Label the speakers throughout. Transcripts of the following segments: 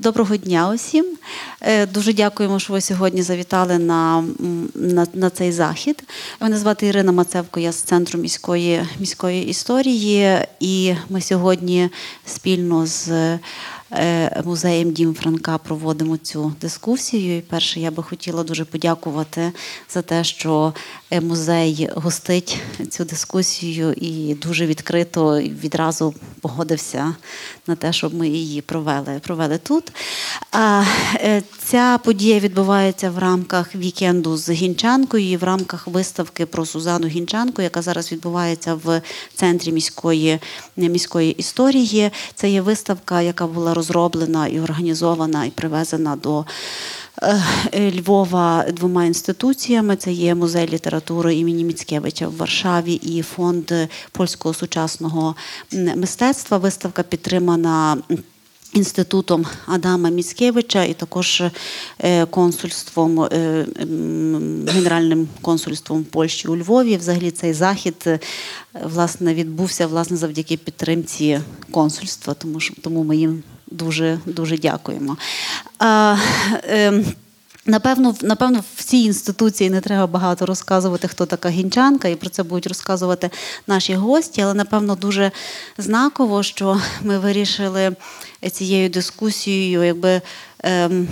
Speaker 1: доброго дня усім. Е, Дуже дякуємо, що ви сьогодні завітали на, на, на цей захід. Мене звати Ірина Мацевко, я з центру міської, міської історії, і ми сьогодні спільно з музеєм Дім Франка проводимо цю дискусію. І перше, я би хотіла дуже подякувати за те, що е, музей гостить цю дискусію і дуже відкрито відразу погодився на те, щоб ми її провели, провели тут. Е, Ця подія відбувається в рамках вікенду з Гінчанкою і в рамках виставки про Сузану Гінчанку, яка зараз відбувається в центрі міської, міської історії. Це є виставка, яка була розроблена і організована і привезена до. е, Львова двома інституціями. Це є музей літератури імені Міцкевича в Варшаві і фонд польського сучасного мистецтва. Виставка підтримана. Інститутом Адама Міцкевича і також е, консульством, е, генеральним консульством Польщі у Львові. Взагалі цей захід власне відбувся власне завдяки підтримці консульства, тому тому ми їм дуже дуже дякуємо. А, е, Напевно, напевно, в цій інституції не треба багато розказувати, хто така гінчанка, і про це будуть розказувати наші гості. Але напевно дуже знаково, що ми вирішили цією дискусією, якби. Ем,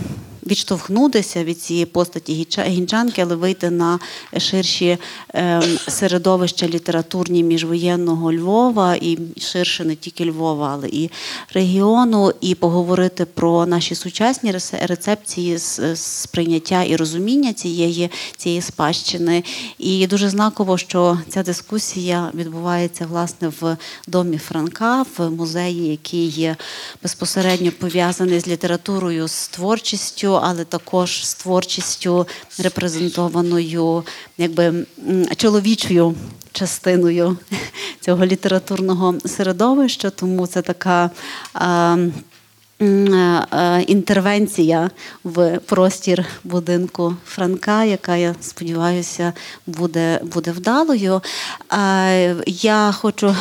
Speaker 1: Відштовхнутися від цієї постаті гінчанки, але вийти на ширші ем, середовища літературні міжвоєнного Львова і ширше не тільки Львова, але і регіону, і поговорити про наші сучасні рецепції сприйняття і розуміння цієї, цієї спадщини. І дуже знаково, що ця дискусія відбувається власне в домі Франка, в музеї, який є безпосередньо пов'язаний з літературою, з творчістю, але також з творчістю репрезентованою, якби чоловічою частиною цього літературного середовища. Тому це така. е, Інтервенція в простір будинку Франка, яка я сподіваюся буде, буде вдалою. Е, Я хочу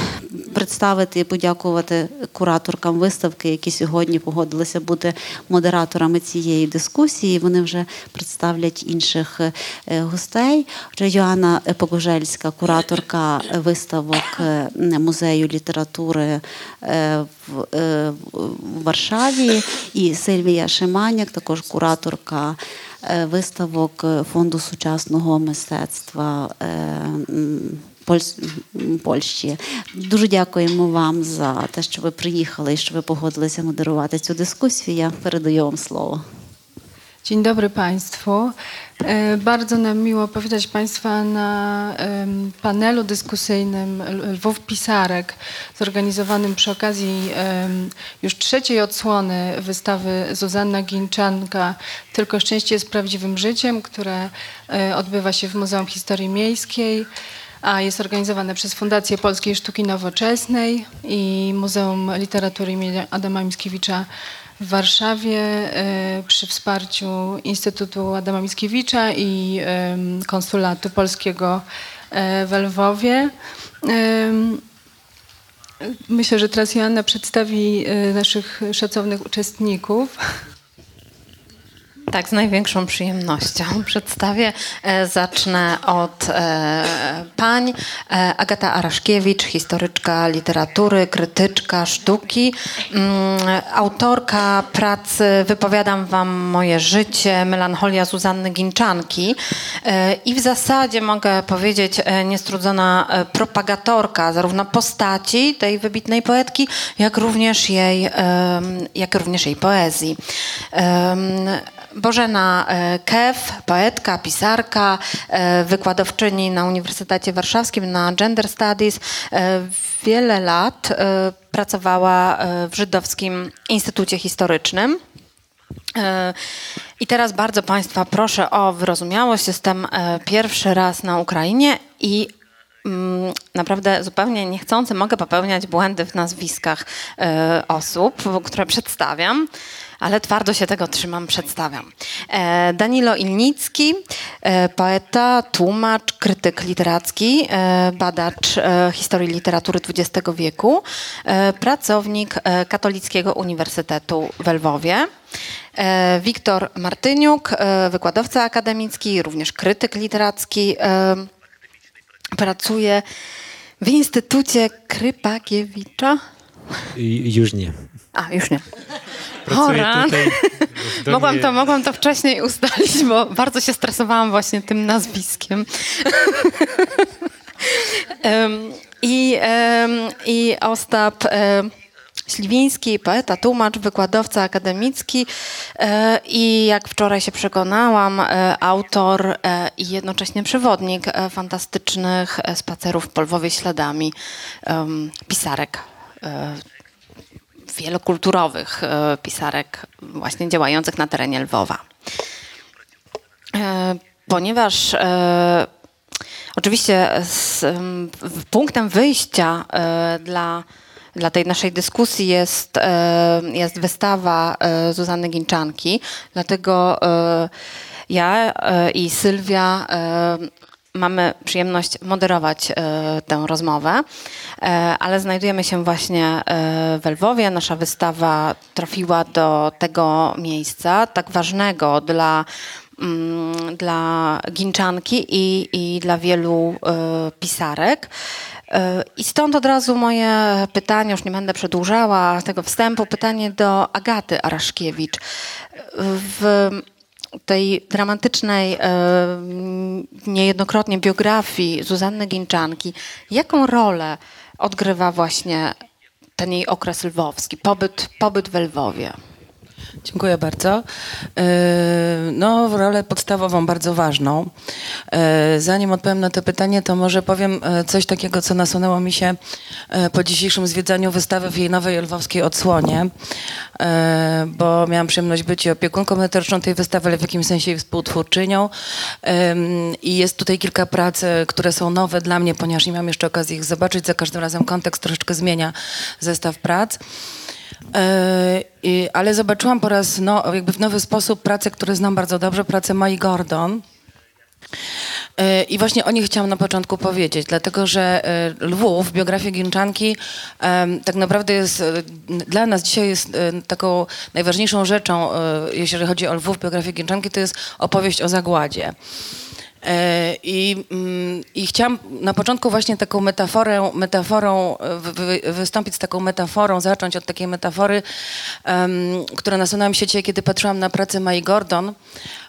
Speaker 1: представити і подякувати кураторкам виставки, які сьогодні погодилися бути модераторами цієї дискусії. Вони вже представлять інших е, гостей. Йоанна Погожельська, кураторка виставок е, музею літератури е, в е, в Варшаві, і Сильвія Шиманяк, також кураторка е, виставок е, фонду сучасного мистецтва. е, Польщі. Дуже дякуємо вам за те, що ви приїхали і що ви погодилися модерувати цю дискусію. Я передаю вам слово.
Speaker 2: Dzień dobry Państwu. E, Bardzo nam miło powitać Państwa na panelu dyskusyjnym Lwów Pisarek, zorganizowanym przy okazji już trzeciej odsłony wystawy Zuzanna Ginczanka Tylko szczęście jest prawdziwym życiem, które e, odbywa się w Muzeum Historii Miejskiej a jest organizowane przez Fundację Polskiej Sztuki Nowoczesnej i Muzeum Literatury im. Adama Mickiewicza w Warszawie e, przy wsparciu Instytutu Adama Mickiewicza i Konsulatu Polskiego e, w Lwowie. Myślę, że teraz Joanna przedstawi e, naszych szacownych uczestników.
Speaker 3: Tak, z największą przyjemnością przedstawię. E, Zacznę od e, pań. E, Agata Araszkiewicz, historyczka literatury, krytyczka sztuki, mm, autorka pracy Wypowiadam wam moje życie, melancholia Zuzanny Ginczanki i w zasadzie mogę powiedzieć niestrudzona propagatorka zarówno postaci tej wybitnej poetki, jak również jej, jak również jej poezji. Bożena e, Kef, poetka, pisarka, e, wykładowczyni na Uniwersytecie Warszawskim na Gender Studies. E, Wiele lat pracowała w Żydowskim Instytucie Historycznym. I teraz bardzo Państwa proszę o wyrozumiałość. Jestem pierwszy raz na Ukrainie i mm, naprawdę zupełnie niechcący mogę popełniać błędy w nazwiskach osób, które przedstawiam, ale twardo się tego trzymam, przedstawiam. E, Danilo Ilnicki, e, poeta, tłumacz, krytyk literacki, e, badacz historii literatury XX wieku, pracownik Katolickiego Uniwersytetu w Lwowie. Wiktor Martyniuk, wykładowca akademicki, również krytyk literacki. Pracuje w Instytucie Krypakiewicza.
Speaker 4: Już nie.
Speaker 3: A, już nie.
Speaker 4: Pracuję tutaj
Speaker 3: Mogłam to, mogłam to wcześniej ustalić, bo bardzo się stresowałam właśnie tym nazwiskiem. Em, I, I Ostap em, Śliwiński, poeta, tłumacz, wykładowca akademicki e, i jak wczoraj się przekonałam, e, autor e, i jednocześnie przewodnik e, fantastycznych e, spacerów po Lwowie śladami, pisarek e, wielokulturowych e, pisarek właśnie działających na terenie Lwowa. E, Ponieważ e, oczywiście z, punktem wyjścia dla, dla tej naszej dyskusji jest, jest wystawa Zuzanny Ginczanki, dlatego ja i Sylwia mamy przyjemność moderować e, tę rozmowę, e, ale znajdujemy się właśnie e, w Lwowie. Nasza wystawa trafiła do tego miejsca tak ważnego dla mm, dla Ginczanki i, i dla wielu pisarek. I stąd od razu moje pytanie, już nie będę przedłużała tego wstępu, pytanie do Agaty Araszkiewicz. W tej dramatycznej, e, niejednokrotnie biografii Zuzanny Ginczanki, jaką rolę odgrywa właśnie ten jej okres lwowski, pobyt, pobyt w Lwowie?
Speaker 5: Dziękuję bardzo. E, No, rolę podstawową, bardzo ważną. E, Zanim odpowiem na to pytanie, to może powiem e, coś takiego, co nasunęło mi się po dzisiejszym zwiedzaniu wystawy w jej nowej lwowskiej odsłonie, bo miałam przyjemność być opiekunką metryczną tej wystawy, ale w jakimś sensie jej współtwórczynią. I jest tutaj kilka prac, które są nowe dla mnie, ponieważ nie miałam jeszcze okazji ich zobaczyć. Za każdym razem kontekst troszeczkę zmienia zestaw prac. E, ale zobaczyłam po raz no, jakby w nowy sposób pracę, które znam bardzo dobrze, pracę Mai Gordon. E, I właśnie o niej chciałam na początku powiedzieć, dlatego że e, Lwów, biografia Ginczanki, tak naprawdę jest dla nas dzisiaj jest taką najważniejszą rzeczą, jeśli chodzi o Lwów, biografię Ginczanki, to jest opowieść o zagładzie. E, I, mm, I chciałam na początku właśnie taką metaforę, metaforą wy, wy, wystąpić z taką metaforą, zacząć od takiej metafory, em, która nasunęła mi się dzisiaj, kiedy patrzyłam na pracę Mai Gordon,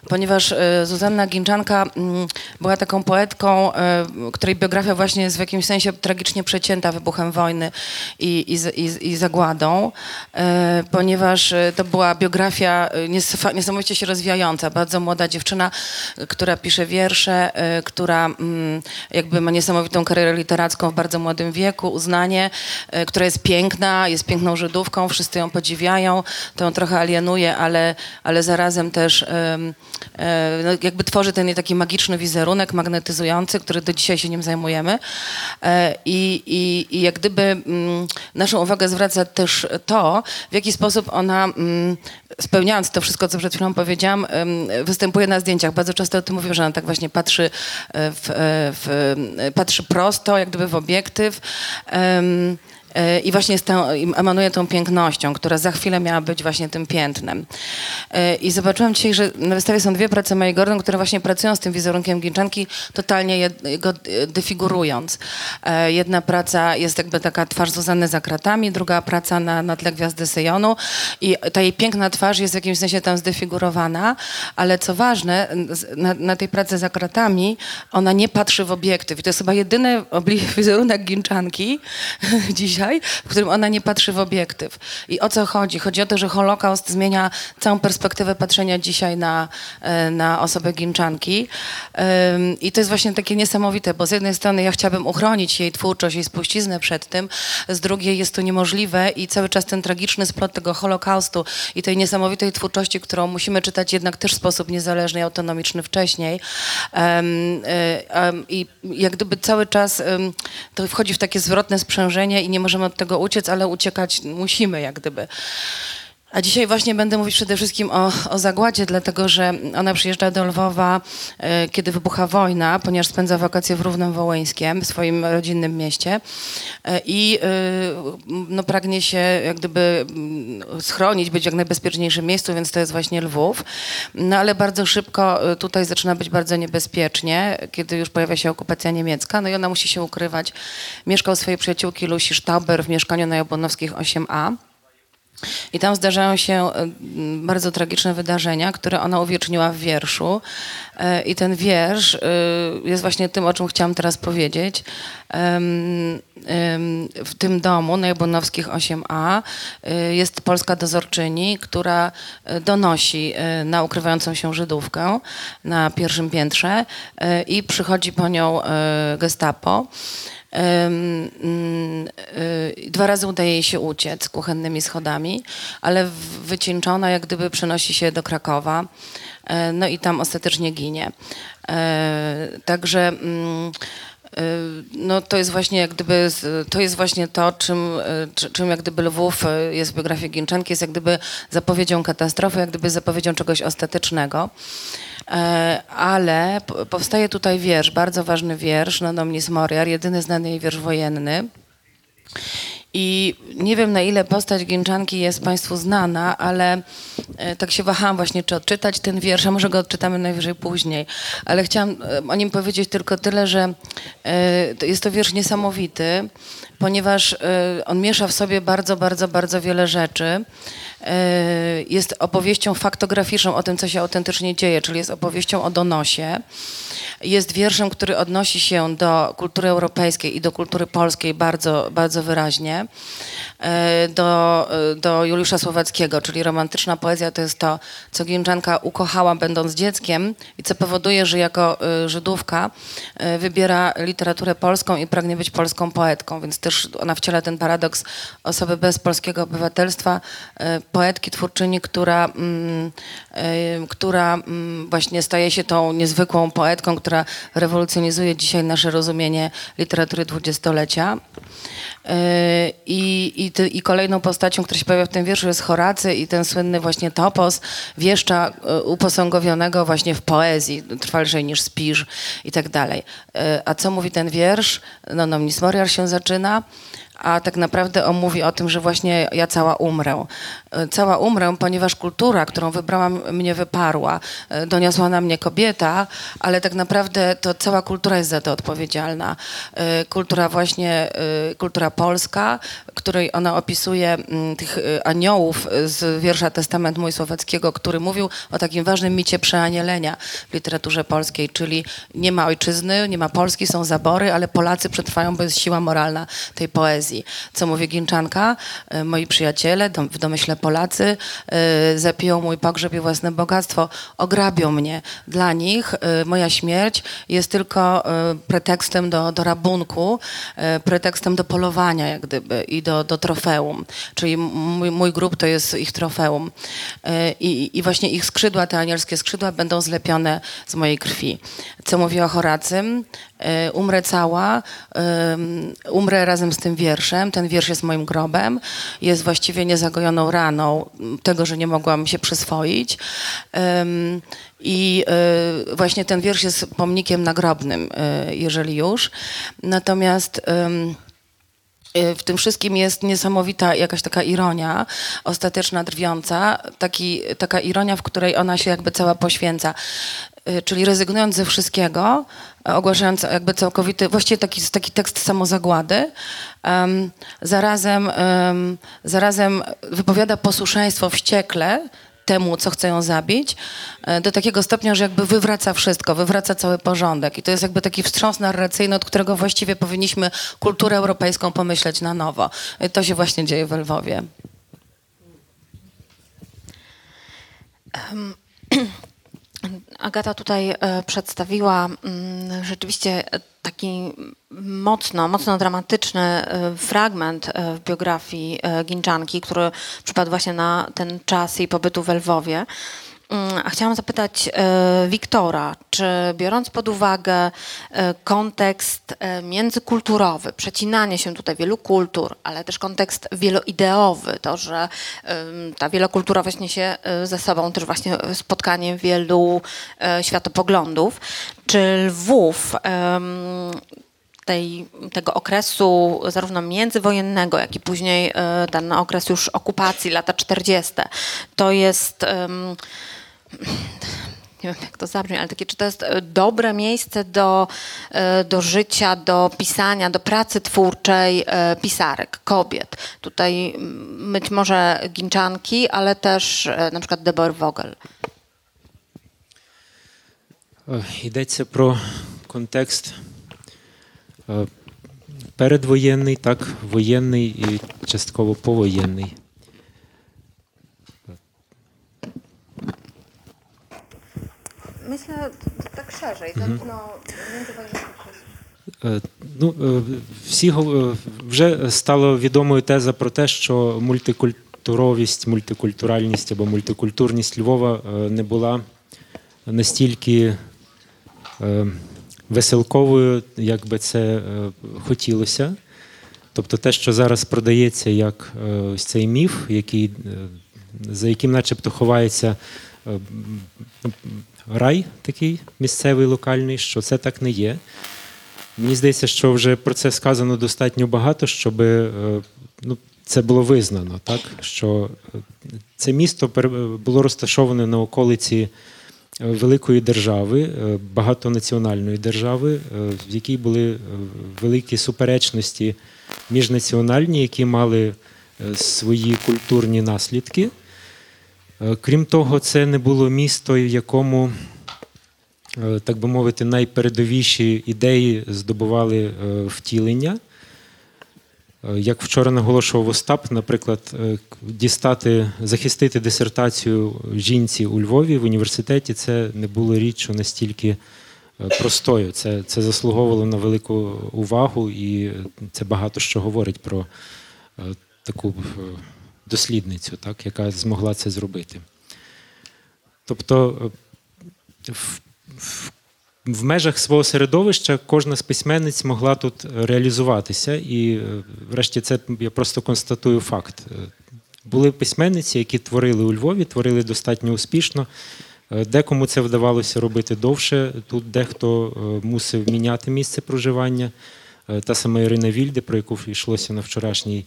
Speaker 5: ponieważ e, Zuzanna Ginczanka mm, była taką poetką, e, której biografia właśnie jest w jakimś sensie tragicznie przecięta wybuchem wojny i, i, i, i zagładą, e, ponieważ to była biografia nies- niesamowicie się rozwijająca. Bardzo młoda dziewczyna, która pisze wiersze, która mm, jakby ma niesamowitą karierę literacką w bardzo młodym wieku, uznanie, która jest piękna, jest piękną Żydówką, wszyscy ją podziwiają, to ją trochę alienuje, ale, ale zarazem też jakby tworzy ten taki magiczny wizerunek magnetyzujący, który do dzisiaj się nim zajmujemy. E, I, i, i jak gdyby mm, naszą uwagę zwraca też to, w jaki sposób ona, mm, spełniając to wszystko, co przed chwilą powiedziałam, występuje na zdjęciach. Bardzo często o tym mówię, że ona tak właśnie patrzy, e, w, e, w, e, patrzy prosto, jak gdyby w obiektyw. E, I właśnie emanuje tą pięknością, która za chwilę miała być właśnie tym piętnem. E, I zobaczyłam dzisiaj, że na wystawie są dwie prace Mai Gordon, które właśnie pracują z tym wizerunkiem Ginczanki, totalnie go defigurując. E, Jedna praca jest jakby taka twarz Zuzanny za kratami, druga praca na, na tle Gwiazdy Syjonu i ta jej piękna twarz jest w jakimś sensie tam zdefigurowana, ale co ważne, na, na tej pracy za kratami ona nie patrzy w obiektyw i to jest chyba jedyny wizerunek Ginczanki dzisiaj, w którym ona nie patrzy w obiektyw. I o co chodzi? Chodzi o to, że Holokaust zmienia całą perspektywę patrzenia dzisiaj na, e, na osobę Ginczanki. I to jest właśnie takie niesamowite, bo z jednej strony ja chciałabym uchronić jej twórczość, jej spuściznę przed tym, z drugiej jest to niemożliwe i cały czas ten tragiczny splot tego Holokaustu i tej niesamowitej twórczości, którą musimy czytać jednak też w sposób niezależny i autonomiczny wcześniej. Y, I jak gdyby cały czas to wchodzi w takie zwrotne sprzężenie i nie możemy od tego uciec, ale uciekać musimy jak gdyby. A dzisiaj właśnie będę mówić przede wszystkim o, o zagładzie, dlatego że ona przyjeżdża do Lwowa, e, kiedy wybucha wojna, ponieważ spędza wakacje w Równem Wołyńskiem, w swoim rodzinnym mieście e, i e, no, pragnie się jak gdyby mm, schronić, być w jak najbezpieczniejszym miejscu, więc to jest właśnie Lwów. No ale bardzo szybko e, tutaj zaczyna być bardzo niebezpiecznie, kiedy już pojawia się okupacja niemiecka, no i ona musi się ukrywać. Mieszka u swojej przyjaciółki Lusi Stauber w mieszkaniu na Jabłonowskich 8a. I tam zdarzają się e, bardzo tragiczne wydarzenia, które ona uwieczniła w wierszu. E, I ten wiersz e, jest właśnie tym, o czym chciałam teraz powiedzieć. W tym domu na Jabłonowskich 8a e, jest polska dozorczyni, która e, donosi e, na ukrywającą się Żydówkę na pierwszym piętrze i przychodzi po nią gestapo. Y, Dwa razy udaje jej się uciec kuchennymi schodami, ale wycieńczona jak gdyby przenosi się do Krakowa. No i tam ostatecznie ginie. Także mm, y, no to jest właśnie jak gdyby, to jest właśnie to, czym, y, czy- czym jak gdyby Lwów y, jest w biografii Ginczanki, jest jak gdyby zapowiedzią katastrofy, jak gdyby zapowiedzią czegoś ostatecznego. E, Ale powstaje tutaj wiersz, bardzo ważny wiersz, no Nomnis Moriar, jedyny znany jej wiersz wojenny. I nie wiem, na ile postać Ginczanki jest Państwu znana, ale e, tak się wahałam właśnie, czy odczytać ten wiersz, a może go odczytamy najwyżej później. Ale chciałam e, o nim powiedzieć tylko tyle, że e, jest to wiersz niesamowity, ponieważ e, on miesza w sobie bardzo, bardzo, bardzo wiele rzeczy. E, Jest opowieścią faktograficzną o tym, co się autentycznie dzieje, czyli jest opowieścią o donosie. Jest wierszem, który odnosi się do kultury europejskiej i do kultury polskiej bardzo, bardzo wyraźnie. E, Do, do Juliusza Słowackiego, czyli romantyczna poezja to jest to, co Ginczanka ukochała będąc dzieckiem i co powoduje, że jako Żydówka wybiera literaturę polską i pragnie być polską poetką, więc też ona wciela ten paradoks osoby bez polskiego obywatelstwa, e, poetki, twórczyni, która, mm, e, która mm, właśnie staje się tą niezwykłą poetką, która rewolucjonizuje dzisiaj nasze rozumienie literatury dwudziestolecia. E, I, i, ty, I kolejną postacią, która się pojawia w tym wierszu jest Horacy i ten słynny właśnie topos wieszcza e, uposągowionego właśnie w poezji, trwalszej niż spiż i tak dalej. E, A co mówi ten wiersz? No, Nomnis Moriar się zaczyna, a tak naprawdę on mówi o tym, że właśnie ja cała umrę. E, Cała umrę, ponieważ kultura, którą wybrałam, mnie wyparła. E, Doniosła na mnie kobieta, ale tak naprawdę to cała kultura jest za to odpowiedzialna. E, Kultura właśnie, kultura polska, której ona opisuje tych aniołów z wiersza Testament Mój Słowackiego, który mówił o takim ważnym micie przeanielenia w literaturze polskiej, czyli nie ma ojczyzny, nie ma Polski, są zabory, ale Polacy przetrwają, bo jest siła moralna tej poezji. Co mówi Ginczanka? E, Moi przyjaciele, w domyśle Polacy, e, zapiją mój pogrzeb i własne bogactwo, ograbią mnie. Dla nich e, moja śmierć jest tylko pretekstem do, do rabunku, pretekstem do polowania jak gdyby i do, do trofeum. Czyli mój, mój grób to jest ich trofeum. I, I właśnie ich skrzydła, te anielskie skrzydła będą zlepione z mojej krwi. Co mówi o Horacym? E, Umrę cała, umrę razem z tym wierszem. Ten wiersz jest moim grobem. Jest właściwie niezagojoną raną tego, że nie mogłam się przyswoić. I e, właśnie ten wiersz jest pomnikiem nagrobnym, e, jeżeli już. Natomiast w tym wszystkim jest niesamowita jakaś taka ironia, ostateczna, drwiąca, taki, taka ironia, w której ona się jakby cała poświęca. E, Czyli rezygnując ze wszystkiego, e, ogłaszając jakby całkowity, właściwie taki, taki tekst samozagłady, em, zarazem, em, zarazem wypowiada posłuszeństwo wściekle temu, co chce ją zabić, e, do takiego stopnia, że jakby wywraca wszystko, wywraca cały porządek. I to jest jakby taki wstrząs narracyjny, od którego właściwie powinniśmy kulturę europejską pomyśleć na nowo. I to się właśnie dzieje w Lwowie.
Speaker 3: Agata tutaj e, przedstawiła mm, rzeczywiście e, taki mocno, mocno dramatyczny e, fragment w biografii Ginczanki, który przypadł właśnie na ten czas jej pobytu w Lwowie. Mm, chciałam zapytać e, Wiktora, czy biorąc pod uwagę e, kontekst e, międzykulturowy, przecinanie się tutaj wielu kultur, ale też kontekst wieloideowy, to, że ta wielokulturowość niesie ze sobą też właśnie spotkanie wielu światopoglądów, czy Lwów tej, tego okresu zarówno międzywojennego, jak i później ten okres już okupacji, lata 40. To jest, nie wiem jak to zabrzmi, ale takie, czy to jest e, dobre miejsce do, e, do życia, do pisania, do pracy twórczej e, pisarek, kobiet. Tutaj mm, być może Ginczanki, ale też e, na przykład Deborah Vogel.
Speaker 4: Е, Йдеться про контекст е, передвоєнний, так, воєнний і частково повоєнний.
Speaker 3: Myślę tak szerzej, zarówno międzywojenny
Speaker 4: Е, Ну, е, всі е, вже стало відомою теза про те, що мультикультуровість, мультикультуральність або мультикультурність Львова е, не була настільки е, веселковою, як би це хотілося. Тобто те, що зараз продається як ось цей міф, який, за яким начебто ховається рай такий місцевий, локальний, що це так не є. Мені здається, що вже про це сказано достатньо багато, щоб ну, це було визнано, так? що е, це місто було розташоване на околиці е, великої держави, е, багатонаціональної держави, е, в якій були е, великі суперечності міжнаціональні, які мали е, свої культурні наслідки. Е, Крім того, це не було місто, в якому е, так би мовити, найпередовіші ідеї здобували е, втілення. Як вчора наголошував Остап, наприклад, дістати, захистити дисертацію жінці у Львові в університеті, це не було річчю настільки простою. Це, це заслуговувало на велику увагу, і це багато що говорить про таку дослідницю, так, яка змогла це зробити. Тобто, е, в, в, в межах свого середовища кожна з письменниць могла тут реалізуватися, і, е, врешті, це я просто констатую факт. Е, Були письменниці, які творили у Львові, творили достатньо успішно. Декому це вдавалося робити довше. Тут дехто мусив міняти місце проживання. Та сама Ірина Вільде, про яку йшлося на вчорашній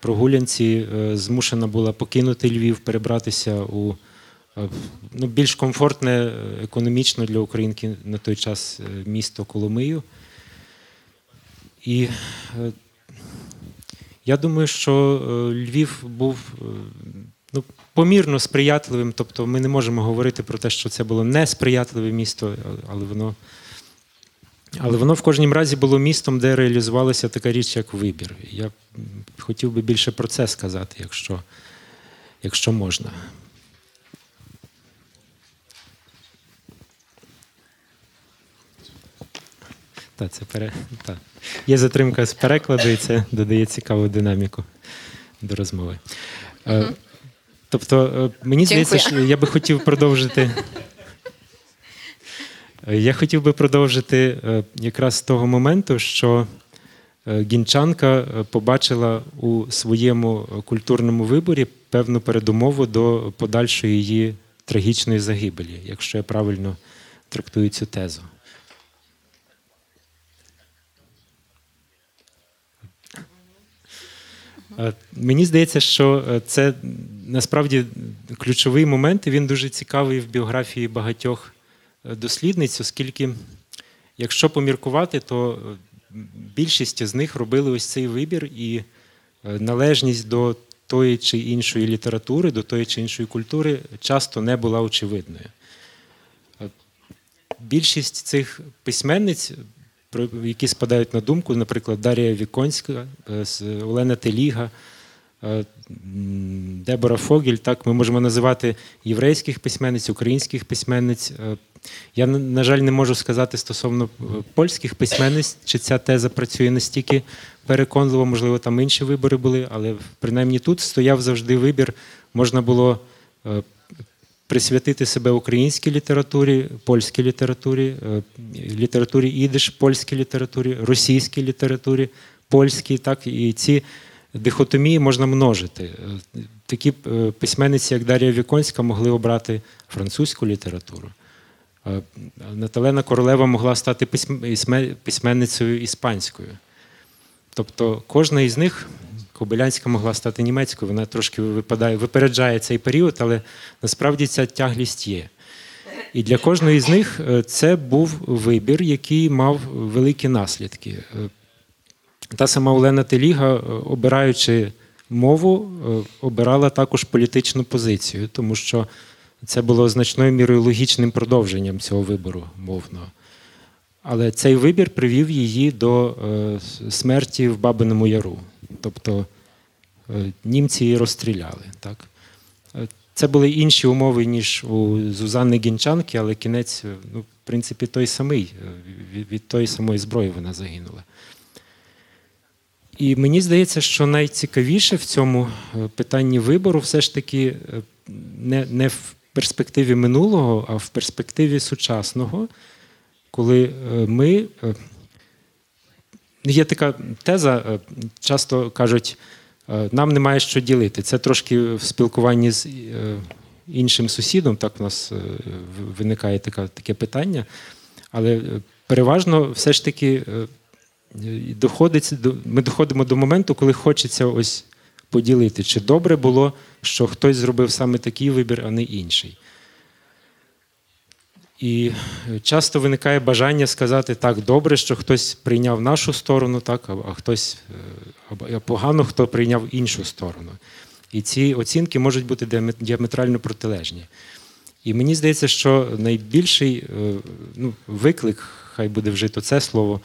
Speaker 4: прогулянці, е, змушена була покинути Львів, перебратися у е, ну, більш комфортне е, економічно для українки на той час е, місто Коломию. І е, я думаю, що е, Львів був е, ну, помірно сприятливим. Тобто ми не можемо говорити про те, що це було несприятливе місто, але воно. Але воно в кожнім разі було містом, де реалізувалася така річ, як вибір. Я хотів би більше про це сказати, якщо, якщо можна. Так, це пере... так. Є затримка з перекладу, і це додає цікаву динаміку до розмови. Е, Тобто, е, мені здається, що я би хотів продовжити. Е, Я хотів би продовжити е, якраз з того моменту, що е, гінчанка побачила у своєму культурному виборі певну передумову до подальшої її трагічної загибелі, якщо я правильно трактую цю тезу. Мені здається, що це насправді ключовий момент, і він дуже цікавий в біографії багатьох дослідниць, оскільки, якщо поміркувати, то е, більшість з них робили ось цей вибір і е, належність до тої чи іншої літератури, до тої чи іншої культури часто не була очевидною. Е, Більшість цих письменниць, які спадають на думку, наприклад, Дар'я Віконська, Олена Теліга, Дебора Фогіль, так ми можемо називати єврейських письменниць, українських письменниць. Я, на- жаль, не можу сказати стосовно е, польських письменниць, чи ця теза працює настільки переконливо, можливо, там інші вибори були, але принаймні тут стояв завжди вибір, можна було е, присвятити себе українській літературі, польській літературі, е, літературі ідиш, польській літературі, російській літературі, польській, так і ці дихотомії можна множити. Такі письменниці, як Дар'я Віконська, могли обрати французьку літературу. Е, Наталена Королева могла стати письменницею іспанською. Тобто кожна із них, Кобилянська могла стати німецькою, вона трошки випадає, випереджає цей період, але насправді ця тяглість є. І для кожної з них е, це був вибір, який мав великі наслідки. Е, Та сама Олена Теліга, обираючи мову, обирала також політичну позицію, тому що це було значною мірою логічним продовженням цього вибору мовного. Але цей вибір привів її до е, смерті в Бабиному Яру. Тобто е, німці її розстріляли. Так? Е, Це були інші умови, ніж у Зузанни Гінчанки, але кінець, ну, в принципі, той самий. Від, тої самої зброї вона загинула. І мені здається, що найцікавіше в цьому питанні вибору все ж таки не, не в перспективі минулого, а в перспективі сучасного, коли е, ми. е, Є така теза, е, часто кажуть, нам немає що ділити. Це трошки в спілкуванні з іншим сусідом, так у нас виникає така, таке питання. Але переважно все ж таки доходить ми доходимо до моменту, коли хочеться ось поділити, чи добре було, що хтось зробив саме такий вибір, а не інший. І е, часто виникає бажання сказати так, добре, що хтось прийняв нашу сторону, так, а, хтось е, а погано, хто прийняв іншу сторону. І ці оцінки можуть бути діаметрально протилежні. І мені здається, що найбільший е, ну, виклик, хай буде вжито це слово,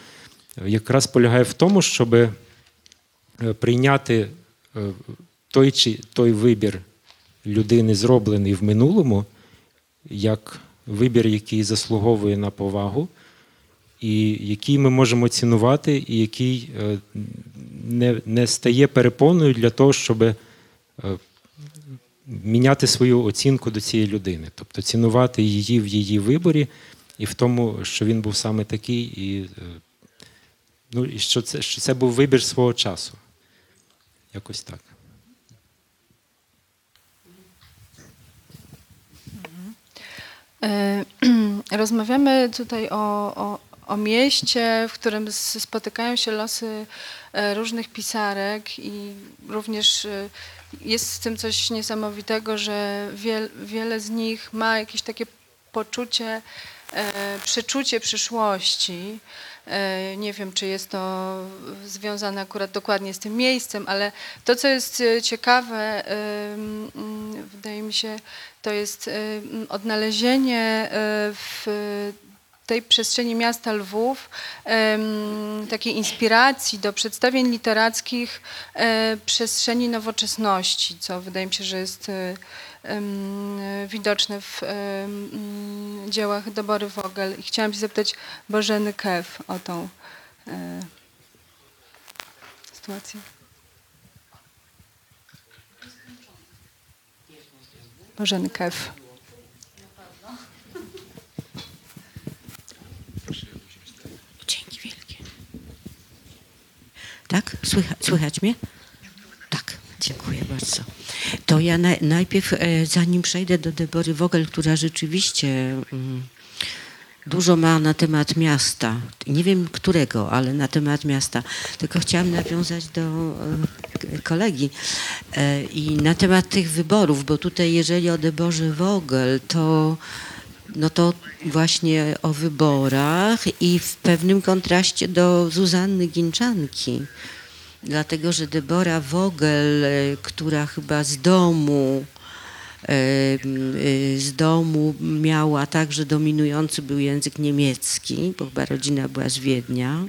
Speaker 4: якраз полягає в тому, щоб прийняти той чи той вибір людини, зроблений в минулому, як вибір, який заслуговує на повагу, і який ми можемо цінувати, і який е, не, не стає перепоною для того, щоб е, міняти свою оцінку до цієї людини, тобто цінувати її в її виборі і в тому, що він був саме такий, і, е, ну, і що, це, що це був вибір свого часу. Якось так.
Speaker 2: E, Rozmawiamy tutaj o, o, o mieście, w którym s- spotykają się losy e, różnych pisarek i również e, jest w tym coś niesamowitego, że wiel, wiele z nich ma jakieś takie poczucie, e, przeczucie przyszłości. E, Nie wiem, czy jest to związane akurat dokładnie z tym miejscem, ale to, co jest e, ciekawe, mm, wydaje mi się, to jest odnalezienie e, w tej przestrzeni miasta Lwów takiej inspiracji do przedstawień literackich e, przestrzeni nowoczesności, co wydaje mi się, że jest e, widoczne w mm, dziełach Dobory Wogel. I chciałam się zapytać Bożeny Kew o tą e, sytuację. Bożeny Kew.
Speaker 6: Dzięki wielkie. Tak? Słychać, słychać mnie? Dziękuję bardzo. To ja na, najpierw, e, zanim przejdę do Debory Wogel, która rzeczywiście mm, dużo ma na temat miasta, nie wiem którego, ale na temat miasta, tylko chciałam nawiązać do e, kolegi e, i na temat tych wyborów, bo tutaj jeżeli o Deborze Wogel, to no to właśnie o wyborach i w pewnym kontraście do Zuzanny Ginczanki. Dlatego, że Debora Vogel, e, która chyba z domu e, e, z domu miała także dominujący był język niemiecki, bo chyba rodzina była z Wiednia.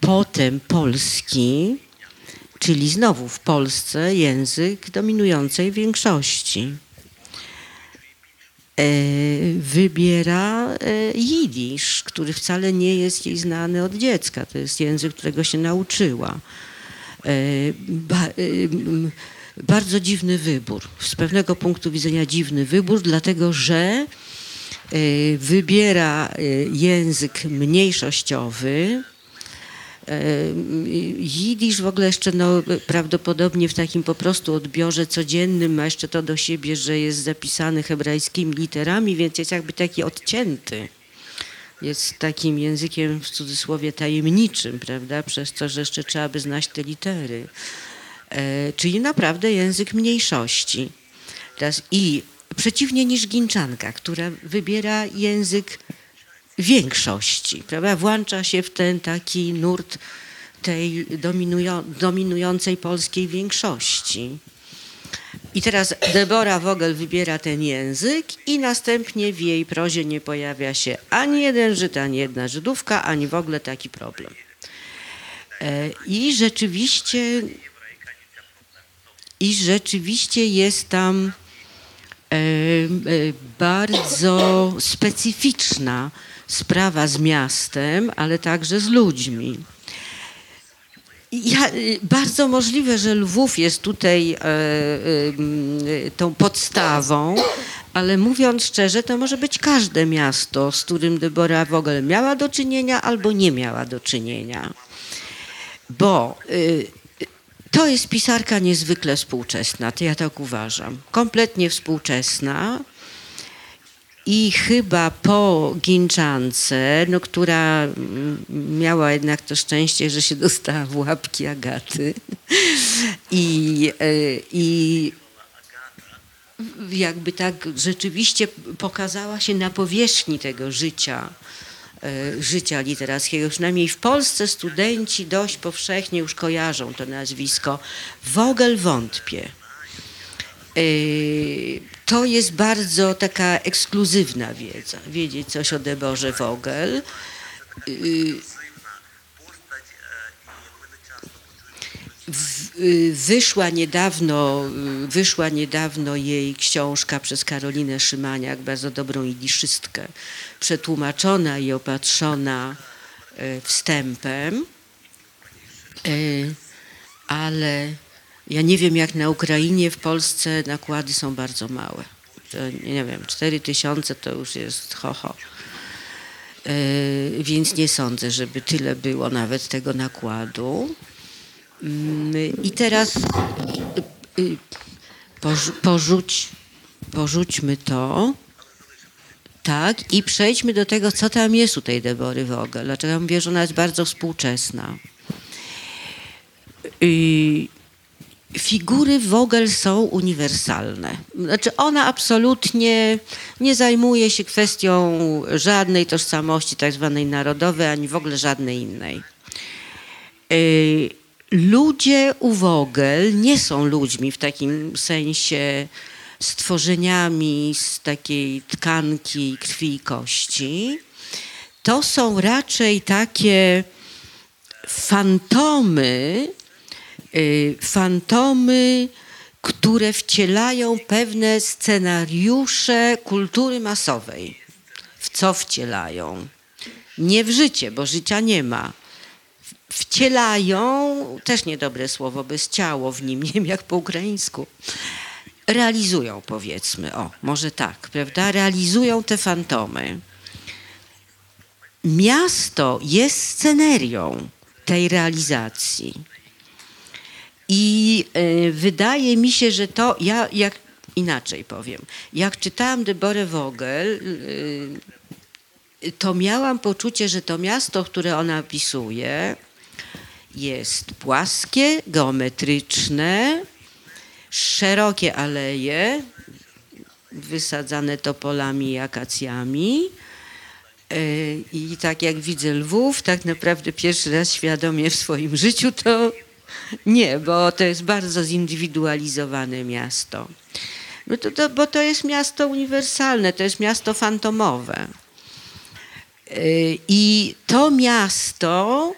Speaker 6: Potem polski, czyli znowu w Polsce język dominującej większości wybiera e, jidysz, który wcale nie jest jej znany od dziecka. To jest język, którego się nauczyła. E, e, bardzo dziwny wybór. Z pewnego punktu widzenia dziwny wybór, dlatego że wybiera język mniejszościowy. Y, Jidysz w ogóle jeszcze no, prawdopodobnie w takim po prostu odbiorze codziennym ma jeszcze to do siebie, że jest zapisany hebrajskimi literami, więc jest jakby taki odcięty jest takim językiem w cudzysłowie tajemniczym, prawda? Przez to, że jeszcze trzeba by znać te litery. E, czyli naprawdę język mniejszości. Teraz I przeciwnie niż Ginczanka, która wybiera język większości, prawda? Włącza się w ten taki nurt tej dominują, dominującej polskiej większości. I teraz Debora Vogel wybiera ten język i następnie w jej prozie nie pojawia się ani jeden Żyd, ani jedna Żydówka, ani w ogóle taki problem. E, I rzeczywiście, i rzeczywiście jest tam e, e, bardzo specyficzna sprawa z miastem, ale także z ludźmi. Ja, y, bardzo możliwe, że Lwów jest tutaj e, e, tą podstawą, ale mówiąc szczerze, to może być każde miasto, z którym Debora w ogóle miała do czynienia albo nie miała do czynienia. Bo y, to jest pisarka niezwykle współczesna, to ja tak uważam. Kompletnie współczesna. I chyba po Ginczance, no, która mm, miała jednak to szczęście, że się dostała w łapki Agaty i, e, i jakby tak rzeczywiście pokazała się na powierzchni tego życia, e, życia literackiego. Przynajmniej w Polsce studenci dość powszechnie już kojarzą to nazwisko. Wogel wątpię. Yy, to jest bardzo taka ekskluzywna wiedza, wiedzieć coś o Deborze Vogel. Yy, yy, wyszła niedawno, wyszła niedawno jej książka przez Karolinę Szymaniak, bardzo dobrą jidyszystkę, przetłumaczona i opatrzona wstępem, ale ja nie wiem, jak na Ukrainie, w Polsce nakłady są bardzo małe. To, nie wiem, 4 tysiące to już jest ho, ho. Yy, więc nie sądzę, żeby tyle było nawet tego nakładu. Yy, I teraz yy, porzu porzuć, porzućmy to. Tak, i przejdźmy do tego, co tam jest u tej Debory Vogel. Dlaczego ja mówię, że ona jest bardzo współczesna. Yy, figury Vogel są uniwersalne. Znaczy ona absolutnie nie zajmuje się kwestią żadnej tożsamości tak zwanej narodowej, ani w ogóle żadnej innej. Y, ludzie u Vogel nie są ludźmi w takim sensie stworzeniami z takiej tkanki krwi i kości. To są raczej takie fantomy, fantomy, które wcielają pewne scenariusze kultury masowej. W co wcielają? Nie w życie, bo życia nie ma. Wcielają, też niedobre słowo, bez ciało w nim, nie wiem jak po ukraińsku. Realizują, powiedzmy, o, może tak, prawda? Realizują te fantomy. Miasto jest scenerią tej realizacji. I y, wydaje mi się, że to, ja jak inaczej powiem, jak czytałam Deborę Vogel, y, to miałam poczucie, że to miasto, które ona opisuje, jest płaskie, geometryczne, szerokie aleje, wysadzane topolami i akacjami. Y, I tak jak widzę lwów, tak naprawdę pierwszy raz świadomie w swoim życiu to nie, bo to jest bardzo zindywidualizowane miasto. No to, to, bo to jest miasto uniwersalne, to jest miasto fantomowe. Y, I to miasto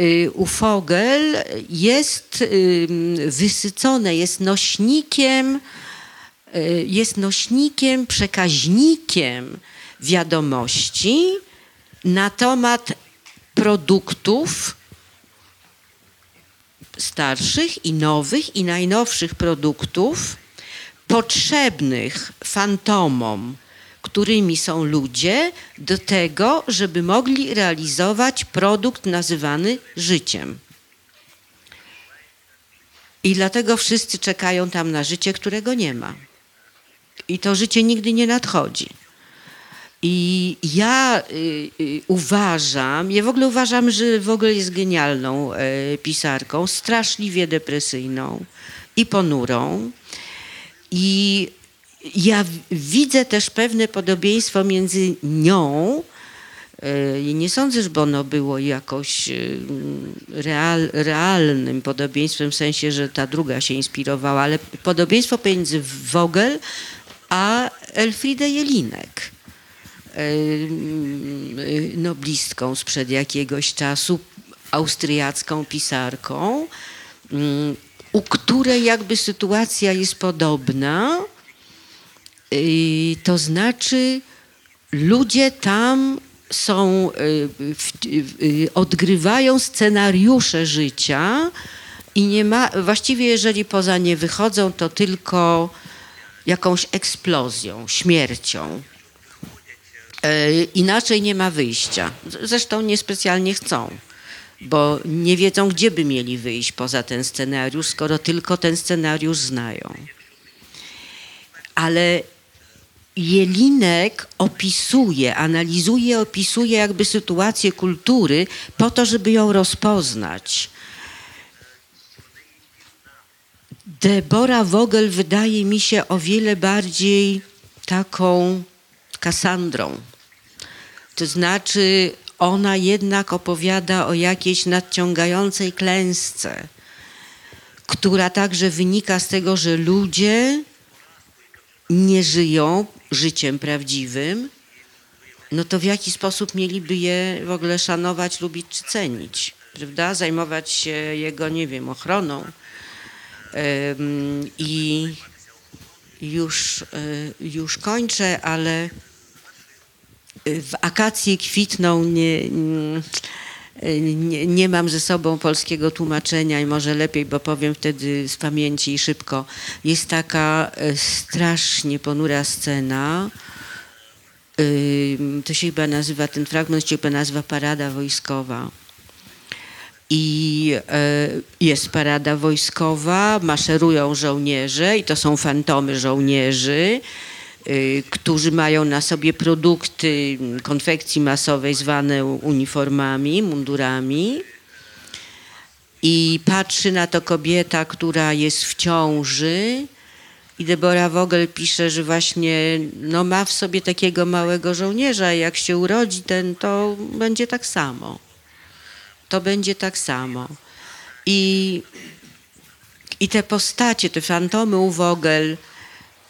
Speaker 6: y, u Fogel jest y, wysycone, jest nośnikiem, jest nośnikiem, przekaźnikiem wiadomości na temat produktów, starszych i nowych i najnowszych produktów potrzebnych fantomom, którymi są ludzie, do tego, żeby mogli realizować produkt nazywany życiem. I dlatego wszyscy czekają tam na życie, którego nie ma. I to życie nigdy nie nadchodzi. I ja y, y, uważam, ja w ogóle uważam, że w ogóle jest genialną y, pisarką, straszliwie depresyjną i ponurą. I ja widzę też pewne podobieństwo między nią. y, i Nie sądzę, żeby ono było jakoś y, real, realnym podobieństwem, w sensie, że ta druga się inspirowała, ale podobieństwo pomiędzy Vogel a Elfriede Jelinek noblistką sprzed jakiegoś czasu, austriacką pisarką, u której jakby sytuacja jest podobna. To znaczy, ludzie tam są, odgrywają scenariusze życia i nie ma, właściwie jeżeli poza nie wychodzą, to tylko jakąś eksplozją, śmiercią. E, Inaczej nie ma wyjścia. Zresztą niespecjalnie chcą, bo nie wiedzą, gdzie by mieli wyjść poza ten scenariusz, skoro tylko ten scenariusz znają. Ale Jelinek opisuje, analizuje, opisuje jakby sytuację kultury po to, żeby ją rozpoznać. Debora Vogel wydaje mi się o wiele bardziej taką Kasandrą. To znaczy, ona jednak opowiada o jakiejś nadciągającej klęsce, która także wynika z tego, że ludzie nie żyją życiem prawdziwym, no to w jaki sposób mieliby je w ogóle szanować, lubić czy cenić? Prawda? Zajmować się jego, nie wiem, ochroną. I już, y, już kończę, ale w akacje kwitną nie, nie, nie mam ze sobą polskiego tłumaczenia i może lepiej, bo powiem wtedy z pamięci i szybko. Jest taka y, strasznie ponura scena. To się chyba nazywa, ten fragment się chyba nazywa Parada Wojskowa. I e, jest parada wojskowa, maszerują żołnierze i to są fantomy żołnierzy, którzy mają na sobie produkty konfekcji masowej zwane uniformami, mundurami. I patrzy na to kobieta, która jest w ciąży. I Debora Vogel pisze, że właśnie no, ma w sobie takiego małego żołnierza, i jak się urodzi ten, to będzie tak samo to będzie tak samo. I, I te postacie, te fantomy u Vogel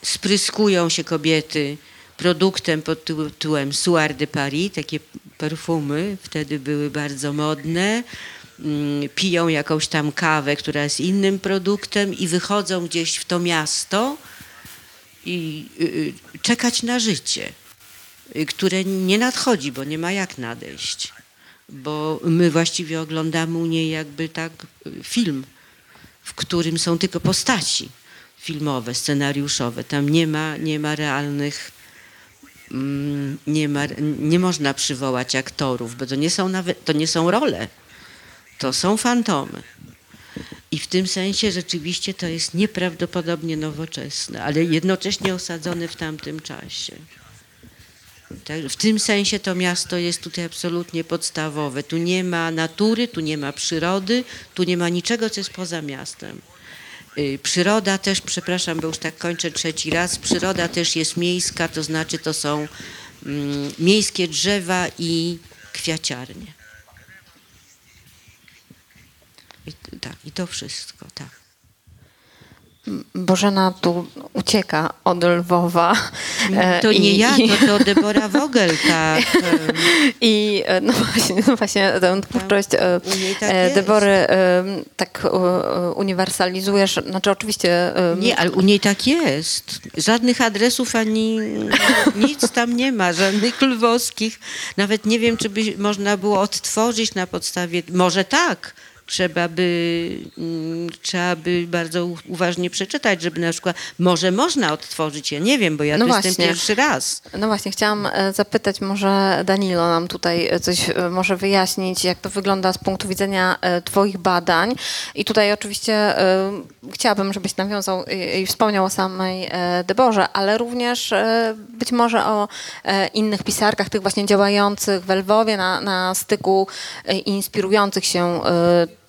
Speaker 6: spryskują się kobiety produktem pod tytułem Soir de Paris, takie perfumy wtedy były bardzo modne. Mm, Piją jakąś tam kawę, która jest innym produktem i wychodzą gdzieś w to miasto i y, y, czekać na życie, y, które nie nadchodzi, bo nie ma jak nadejść. Bo my właściwie oglądamy u niej jakby tak film, w którym są tylko postaci filmowe, scenariuszowe. Tam nie ma, nie ma realnych, mm, nie, ma, nie można przywołać aktorów, bo to nie są nawet, to nie są role, to są fantomy. I w tym sensie rzeczywiście to jest nieprawdopodobnie nowoczesne, ale jednocześnie osadzone w tamtym czasie. Tak, w tym sensie to miasto jest tutaj absolutnie podstawowe. Tu nie ma natury, tu nie ma przyrody, tu nie ma niczego, co jest poza miastem. Y, Przyroda też, przepraszam, bo już tak kończę trzeci raz, przyroda też jest miejska, to znaczy to są mm, miejskie drzewa i kwiaciarnie. I, tak, i to wszystko, tak.
Speaker 3: Bożena tu ucieka od Lwowa. e,
Speaker 6: To nie
Speaker 3: i-
Speaker 6: ja, to, to Debora Vogel, tak.
Speaker 3: I e, no właśnie, no właśnie tę twórczość e,
Speaker 6: tak jest.
Speaker 3: Debory tak uniwersalizujesz. Znaczy oczywiście
Speaker 6: Nie, ale u niej tak jest. Żadnych adresów ani nic tam nie ma, żadnych lwowskich. Nawet nie wiem, czy by można było odtworzyć na podstawie. Może tak, trzeba by, mm, trzeba by bardzo uważnie przeczytać, żeby na przykład, może można odtworzyć, ja nie wiem, bo ja
Speaker 3: No
Speaker 6: to jestem
Speaker 3: właśnie.
Speaker 6: pierwszy raz.
Speaker 3: No właśnie, chciałam e, zapytać, może Danilo nam tutaj e, coś e, może wyjaśnić, jak to wygląda z punktu widzenia Twoich badań. I tutaj oczywiście chciałabym, żebyś nawiązał i, wspomniał o samej Deborze, ale również być może o innych pisarkach, tych właśnie działających w Lwowie na, na styku i inspirujących się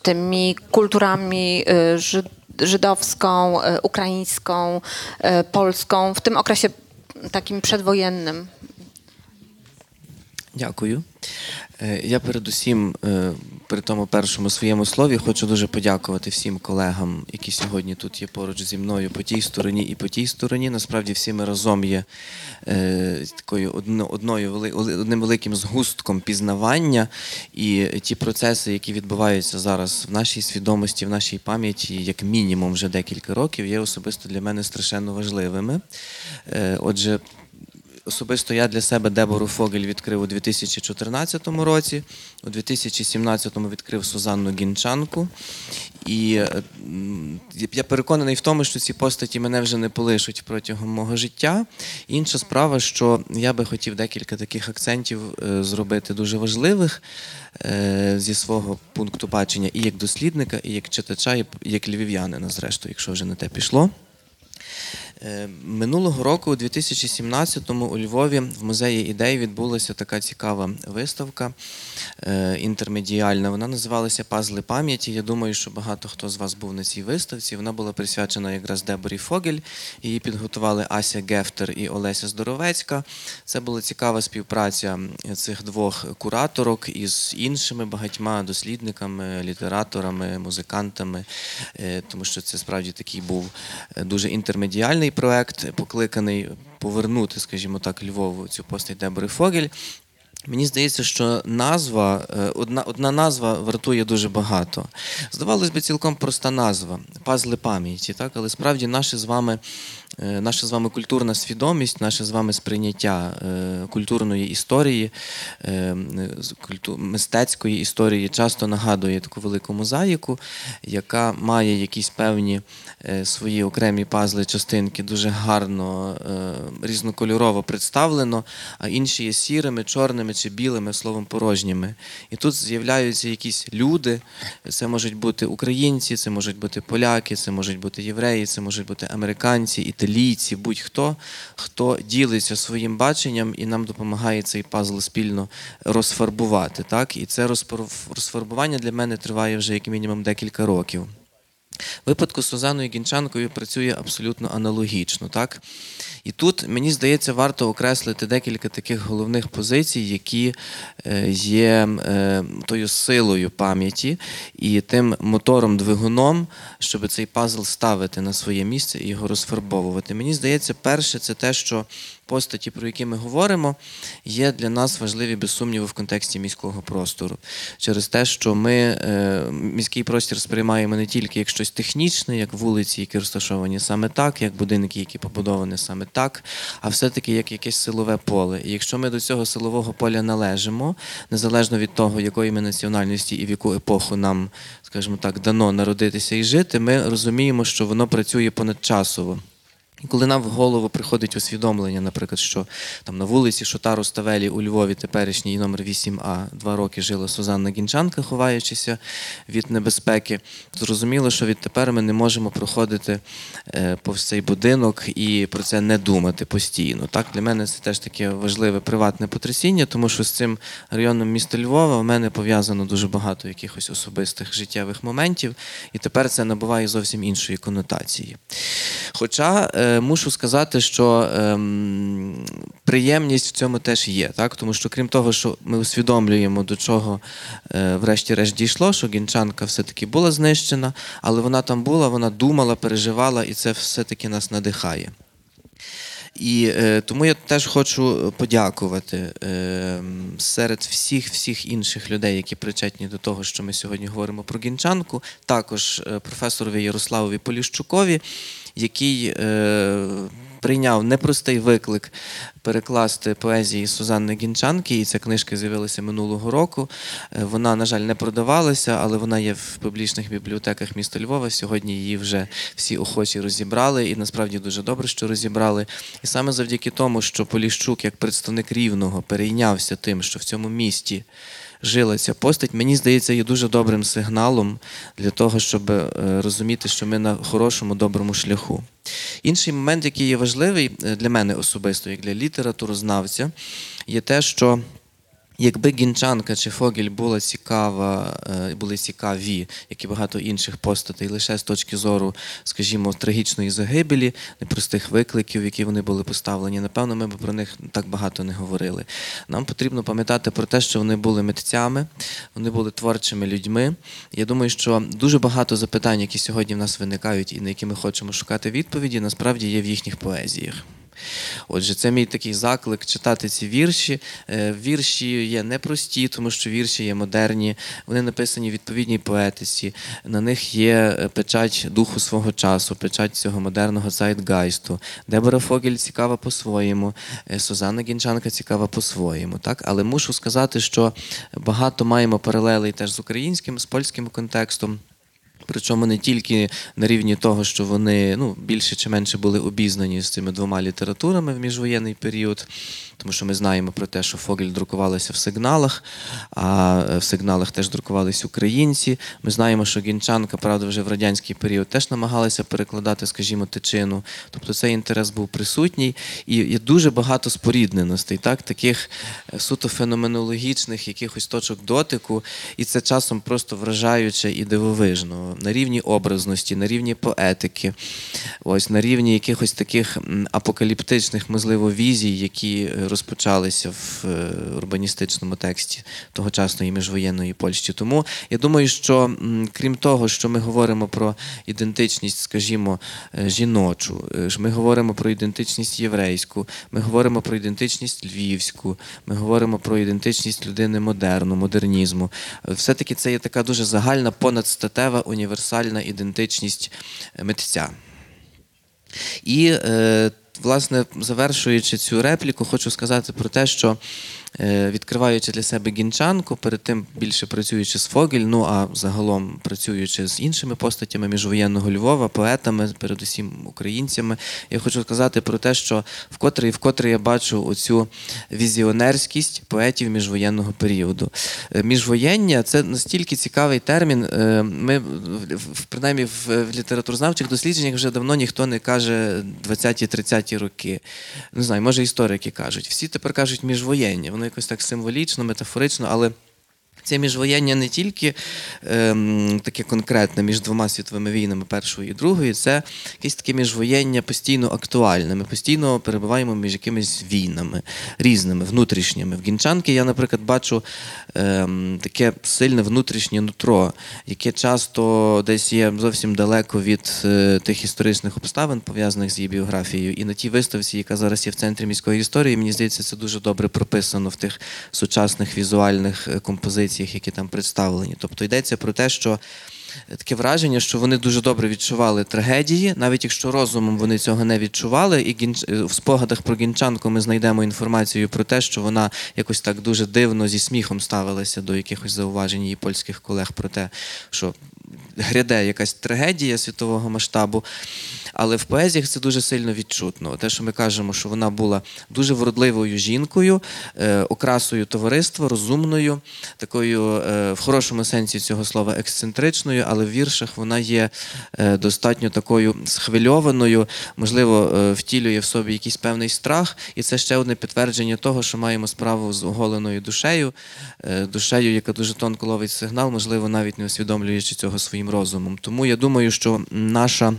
Speaker 3: tymi kulturami żyd- żydowską, e, ukraińską, e, polską w tym okresie takim przedwojennym.
Speaker 7: Дякую. Е, Я передусім е, при тому першому своєму слові хочу дуже подякувати всім колегам, які сьогодні тут є поруч зі мною по тій стороні і по тій стороні. Насправді всі ми разом є е, такою одною одним великим згустком пізнавання, і ті процеси, які відбуваються зараз в нашій свідомості, в нашій пам'яті, як мінімум вже декілька років, є особисто для мене страшенно важливими. Отже, Особисто я для себе Дебору Фогель відкрив у 2014 році, у 2017 відкрив Сузанну Гінчанку. І я переконаний в тому, що ці постаті мене вже не полишуть протягом мого життя. Інша справа, що я би хотів декілька таких акцентів е, зробити дуже важливих е, зі свого пункту бачення і як дослідника, і як читача, і як львів'янина, зрештою, якщо вже на те пішло. Е, Минулого року, у 2017-му, у Львові в музеї ідей відбулася така цікава виставка е, інтермедіальна. Вона називалася Пазли пам'яті. Я думаю, що багато хто з вас був на цій виставці. Вона була присвячена якраз Деборі Фогель. Її підготували Ася Гефтер і Олеся Здоровецька. Це була цікава співпраця цих двох кураторок із іншими багатьма дослідниками, літераторами, музикантами, е, тому що це справді такий був дуже інтермедіальний проект, покликаний повернути, скажімо так, Львову цю постать Дебори Фогель. Мені здається, що назва, е, одна, одна назва вартує дуже багато. Здавалось би, цілком проста назва пазли пам'яті, так? але справді наше з вами, наша з вами культурна свідомість, наше з вами сприйняття е, культурної історії, е, мистецької історії часто нагадує таку велику мозаїку, яка має якісь певні е, свої окремі пазли, частинки дуже гарно, е, різнокольорово представлено, а інші є сірими, чорними чи білими, словом, порожніми. І тут з'являються якісь люди. Це можуть бути українці, це можуть бути поляки, це можуть бути євреї, це можуть бути американці, італійці, будь-хто, хто ділиться своїм баченням і нам допомагає цей пазл спільно розфарбувати. Так? І це розфарбування для мене триває вже як мінімум декілька років. Випадку з Сузаною Гінчанкою працює абсолютно аналогічно, так? І тут, мені здається, варто окреслити декілька таких головних позицій, які е, є е, тою силою пам'яті і тим мотором-двигуном, щоб цей пазл ставити на своє місце і його розфарбовувати. Мені здається, перше, це те, що постаті, про які ми говоримо, є для нас важливі без сумніву в контексті міського простору. Через те, що ми е, міський простір сприймаємо не тільки як щось технічне, як вулиці, які розташовані саме так, як будинки, які побудовані саме так, а все-таки як якесь силове поле. І якщо ми до цього силового поля належимо, незалежно від того, якої ми національності і в яку епоху нам, скажімо так, дано народитися і жити, ми розуміємо, що воно працює понадчасово. І коли нам в голову приходить усвідомлення, наприклад, що там на вулиці Шотару Ставелі у Львові теперішній номер 8А два роки жила Сузанна Гінчанка, ховаючися від небезпеки, зрозуміло, що відтепер ми не можемо проходити е, повз цей будинок і про це не думати постійно. Так, для мене це теж таке важливе приватне потрясіння, тому що з цим районом міста Львова в мене пов'язано дуже багато якихось особистих життєвих моментів, і тепер це набуває зовсім іншої конотації. Хоча е, мушу сказати, що ем, приємність в цьому теж є, так? тому що крім того, що ми усвідомлюємо, до чого е, врешті-решт дійшло, що гінчанка все-таки була знищена, але вона там була, вона думала, переживала, і це все-таки нас надихає. І е, тому я теж хочу подякувати е, серед всіх всіх інших людей, які причетні до того, що ми сьогодні говоримо про гінчанку, також е, професорові Ярославові Поліщукові, який е, сприйняв непростий виклик перекласти поезії Сузанни Гінчанки, і ця книжка з'явилася минулого року. Е, Вона, на жаль, не продавалася, але вона є в публічних бібліотеках міста Львова. Сьогодні її вже всі охочі розібрали, і насправді дуже добре, що розібрали. І саме завдяки тому, що Поліщук, як представник рівного, перейнявся тим, що в цьому місті жила ця постать, мені здається, є дуже добрим сигналом для того, щоб е, розуміти, що ми на хорошому, доброму шляху. Інший момент, який є важливий е, для мене особисто, як для літературознавця, є те, що Якби Гінчанка чи Фогель була цікава, е, були цікаві, як і багато інших постатей, лише з точки зору, скажімо, трагічної загибелі, непростих викликів, які вони були поставлені, напевно, ми б про них так багато не говорили. Нам потрібно пам'ятати про те, що вони були митцями, вони були творчими людьми. Я думаю, що дуже багато запитань, які сьогодні в нас виникають і на які ми хочемо шукати відповіді, насправді є в їхніх поезіях. Отже, це мій такий заклик читати ці вірші. Е, Вірші є непрості, тому що вірші є модерні, вони написані в відповідній поетиці. На них є е, печать духу свого часу, печать цього модерного зайтгайсту. Дебора Фогель цікава по-своєму, е, Сузанна Гінчанка цікава по-своєму. Так? Але мушу сказати, що багато маємо паралелей теж з українським, з польським контекстом. Причому не тільки на рівні того, що вони ну, більше чи менше були обізнані з цими двома літературами в міжвоєнний період, тому що ми знаємо про те, що Фогель друкувалася в сигналах, а в сигналах теж друкувалися українці. Ми знаємо, що Гінчанка, правда, вже в радянський період теж намагалася перекладати, скажімо, тичину. Тобто цей інтерес був присутній, і є дуже багато спорідненостей, так, таких е, суто феноменологічних якихось точок дотику, і це часом просто вражаюче і дивовижно. На рівні образності, на рівні поетики, ось на рівні якихось таких апокаліптичних, можливо, візій, які е, розпочалися в е, урбаністичному тексті тогочасної міжвоєнної Польщі. Тому я думаю, що крім того, що ми говоримо про ідентичність, скажімо, е, жіночу, е, ми говоримо про ідентичність єврейську, ми говоримо про ідентичність львівську, ми говоримо про ідентичність людини модерну, модернізму. Все-таки це є така дуже загальна, понадстатева, універсальна ідентичність митця. І, е, власне, завершуючи цю репліку, хочу сказати про те, що відкриваючи для себе гінчанку, перед тим більше працюючи з Фогель, ну а загалом працюючи з іншими постатями міжвоєнного Львова, поетами, передусім українцями, я хочу сказати про те, що вкотре і вкотре я бачу оцю візіонерськість поетів міжвоєнного періоду. Е, Міжвоєння це настільки цікавий термін. е, Ми принаймні в, літературознавчих дослідженнях вже давно ніхто не каже 20-30 роки. Не знаю, може історики кажуть. Всі тепер кажуть міжвоєння. Воно якось так символічно, метафорично, але. Це міжвоєння не тільки ем, таке конкретне між двома світовими війнами, першою і другою, це якесь таке міжвоєння постійно актуальне. Ми постійно перебуваємо між якимись війнами різними, внутрішніми. В Гінчанки я, наприклад, бачу ем, таке сильне внутрішнє нутро, яке часто десь є зовсім далеко від е, тих історичних обставин, пов'язаних з її біографією. І на тій виставці, яка зараз є в центрі міської історії, мені здається, це дуже добре прописано в тих сучасних візуальних е, композиціях, які там представлені. Тобто йдеться про те, що таке враження, що вони дуже добре відчували трагедії, навіть якщо розумом вони цього не відчували. І Гінч... е, в спогадах про Гінчанку ми знайдемо інформацію про те, що вона якось так дуже дивно зі сміхом ставилася до якихось зауважень її польських колег про те, що гряде якась трагедія світового масштабу. Але в поезіях це дуже сильно відчутно. Те, що ми кажемо, що вона була дуже вродливою жінкою, е, окрасою товариства, розумною, такою е, в хорошому сенсі цього слова ексцентричною, але в віршах вона є е, достатньо такою схвильованою, можливо, втілює в собі якийсь певний страх, і це ще одне підтвердження того, що маємо справу з оголеною душею, душею, яка дуже тонко ловить сигнал, можливо, навіть не усвідомлюючи цього своїм розумом. Тому я думаю, що наша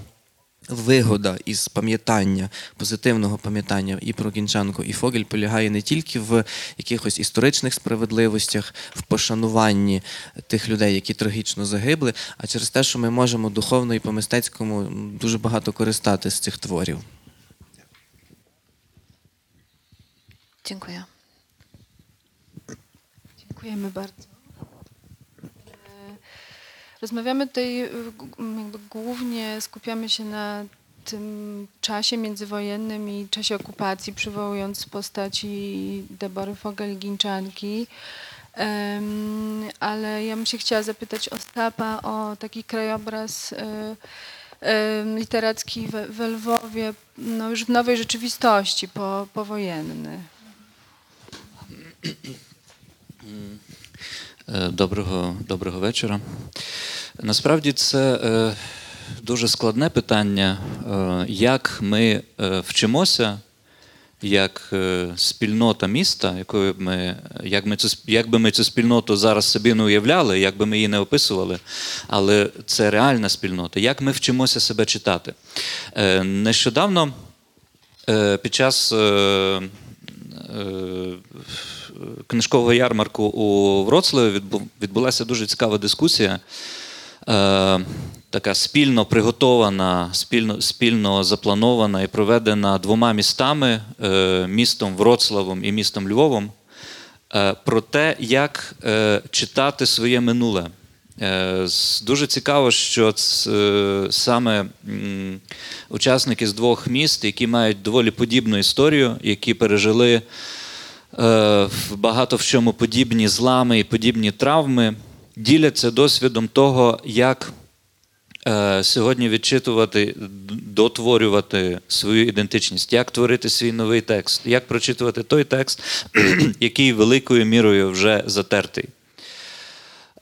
Speaker 7: вигода із пам'ятання, позитивного пам'ятання і про Гінчанку, і Фогель полягає не тільки в якихось історичних справедливостях, в пошануванні тих людей, які трагічно загибли, а через те, що ми можемо духовно і по-мистецькому дуже багато користати з цих творів.
Speaker 3: Dziękuję.
Speaker 2: Dziękujemy bardzo. Rozmawiamy tutaj, jakby głównie skupiamy się na tym czasie międzywojennym i czasie okupacji, przywołując postaci Debory Fogel-Ginczanki. Ale ja bym się chciała zapytać Ostapa o taki krajobraz em, literacki we, Lwowie, no już w nowej rzeczywistości, po, powojenny.
Speaker 8: Е, Доброго, доброго вечора. Насправді це е, дуже складне питання, е, як ми вчимося, як спільнота міста, якою ми, як, ми цю, як би ми цю спільноту зараз собі не уявляли, як би ми її не описували, але це реальна спільнота. Як ми вчимося себе читати? Нещодавно під час книжкового ярмарку у Вроцлаві відбу- відбулася дуже цікава дискусія. Е, така спільно приготована, спільно, спільно запланована і проведена двома містами е, містом Вроцлавом і містом Львовом е, про те, як читати своє минуле. Дуже цікаво, що саме учасники з двох міст, які мають доволі подібну історію, які пережили багато в чому подібні злами і подібні травми, діляться досвідом того, як е, сьогодні відчитувати, дотворювати свою ідентичність, як творити свій новий текст, як прочитувати той текст, який великою мірою вже затертий.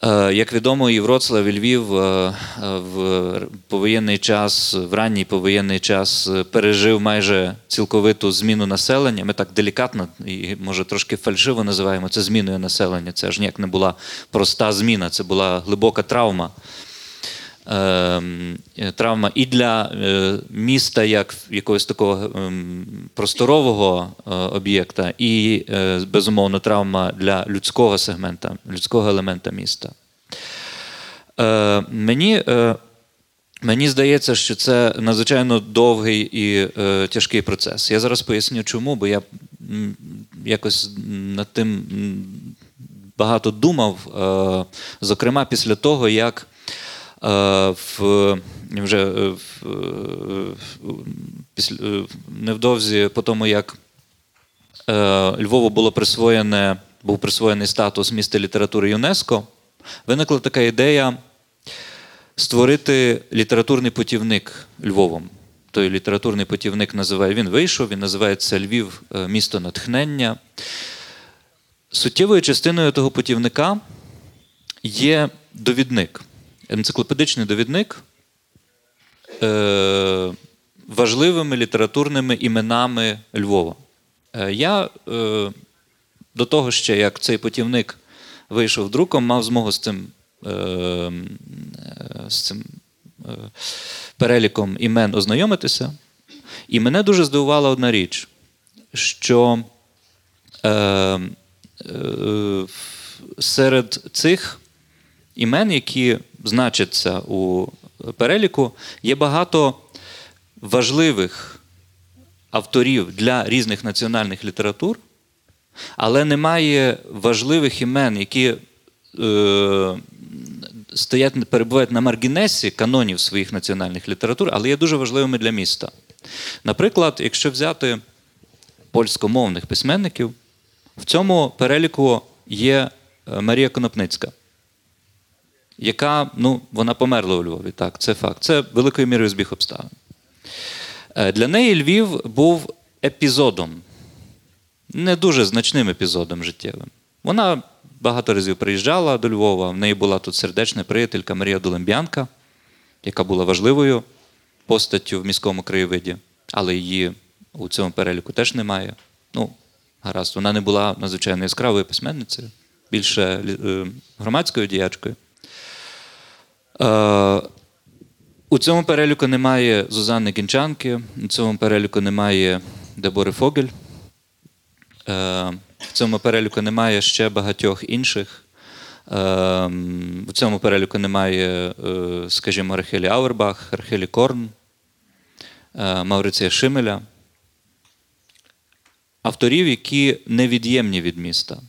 Speaker 8: Е, Як відомо, і Вроцлав, і Львів е, в повоєнний час, в ранній повоєнний час е, пережив майже цілковиту зміну населення. Ми так делікатно і може трошки фальшиво називаємо це зміною населення. Це ж ніяк не була проста зміна, це була глибока травма. Ем, е, Травма і для е, міста як якогось такого ем, просторового е, об'єкта, і безумовно травма для людського сегмента, людського елемента міста. Мені, мені здається, що це надзвичайно довгий і тяжкий процес. Я зараз поясню, чому, бо я якось над тим багато думав, зокрема після того, як в, вже е, в, е, після, е, невдовзі по тому, як е, Львову було присвоєне, був присвоєний статус міста літератури ЮНЕСКО, виникла така ідея створити літературний путівник Львовом. Той літературний путівник називає, він вийшов, він називається Львів, е, місто натхнення. Суттєвою частиною того путівника є довідник, енциклопедичний довідник е, важливими літературними іменами Львова. Е, я е, до того ще, як цей путівник вийшов друком, мав змогу з цим, е, е, з цим е, переліком імен ознайомитися. І мене дуже здивувала одна річ, що е, е, серед цих імен, які значаться у переліку, є багато важливих авторів для різних національних літератур, але немає важливих імен, які е, стоять, перебувають на маргінесі канонів своїх національних літератур, але є дуже важливими для міста. Наприклад, якщо взяти польськомовних письменників, в цьому переліку є е, Марія Конопницька, яка ну, вона померла у Львові. Так, це факт. Це великою мірою збіг обставин. Е, Для неї Львів був епізодом, не дуже значним епізодом життєвим. Вона багато разів приїжджала до Львова, в неї була тут сердечна приятелька Марія Долембянка, яка була важливою постаттю в міському краєвиді, але її у цьому переліку теж немає. Ну, гаразд, вона не була надзвичайно яскравою письменницею, більше е, громадською діячкою. Е, у цьому переліку немає Зузанни Кінчанки, у цьому переліку немає Дебори Фогель. Е, В цьому переліку немає ще багатьох інших. Е, В цьому переліку немає, е, скажімо, Рахелі Ауербах, Рахелі Корн, е, Мавриція Шимеля. Авторів, які невід'ємні від міста,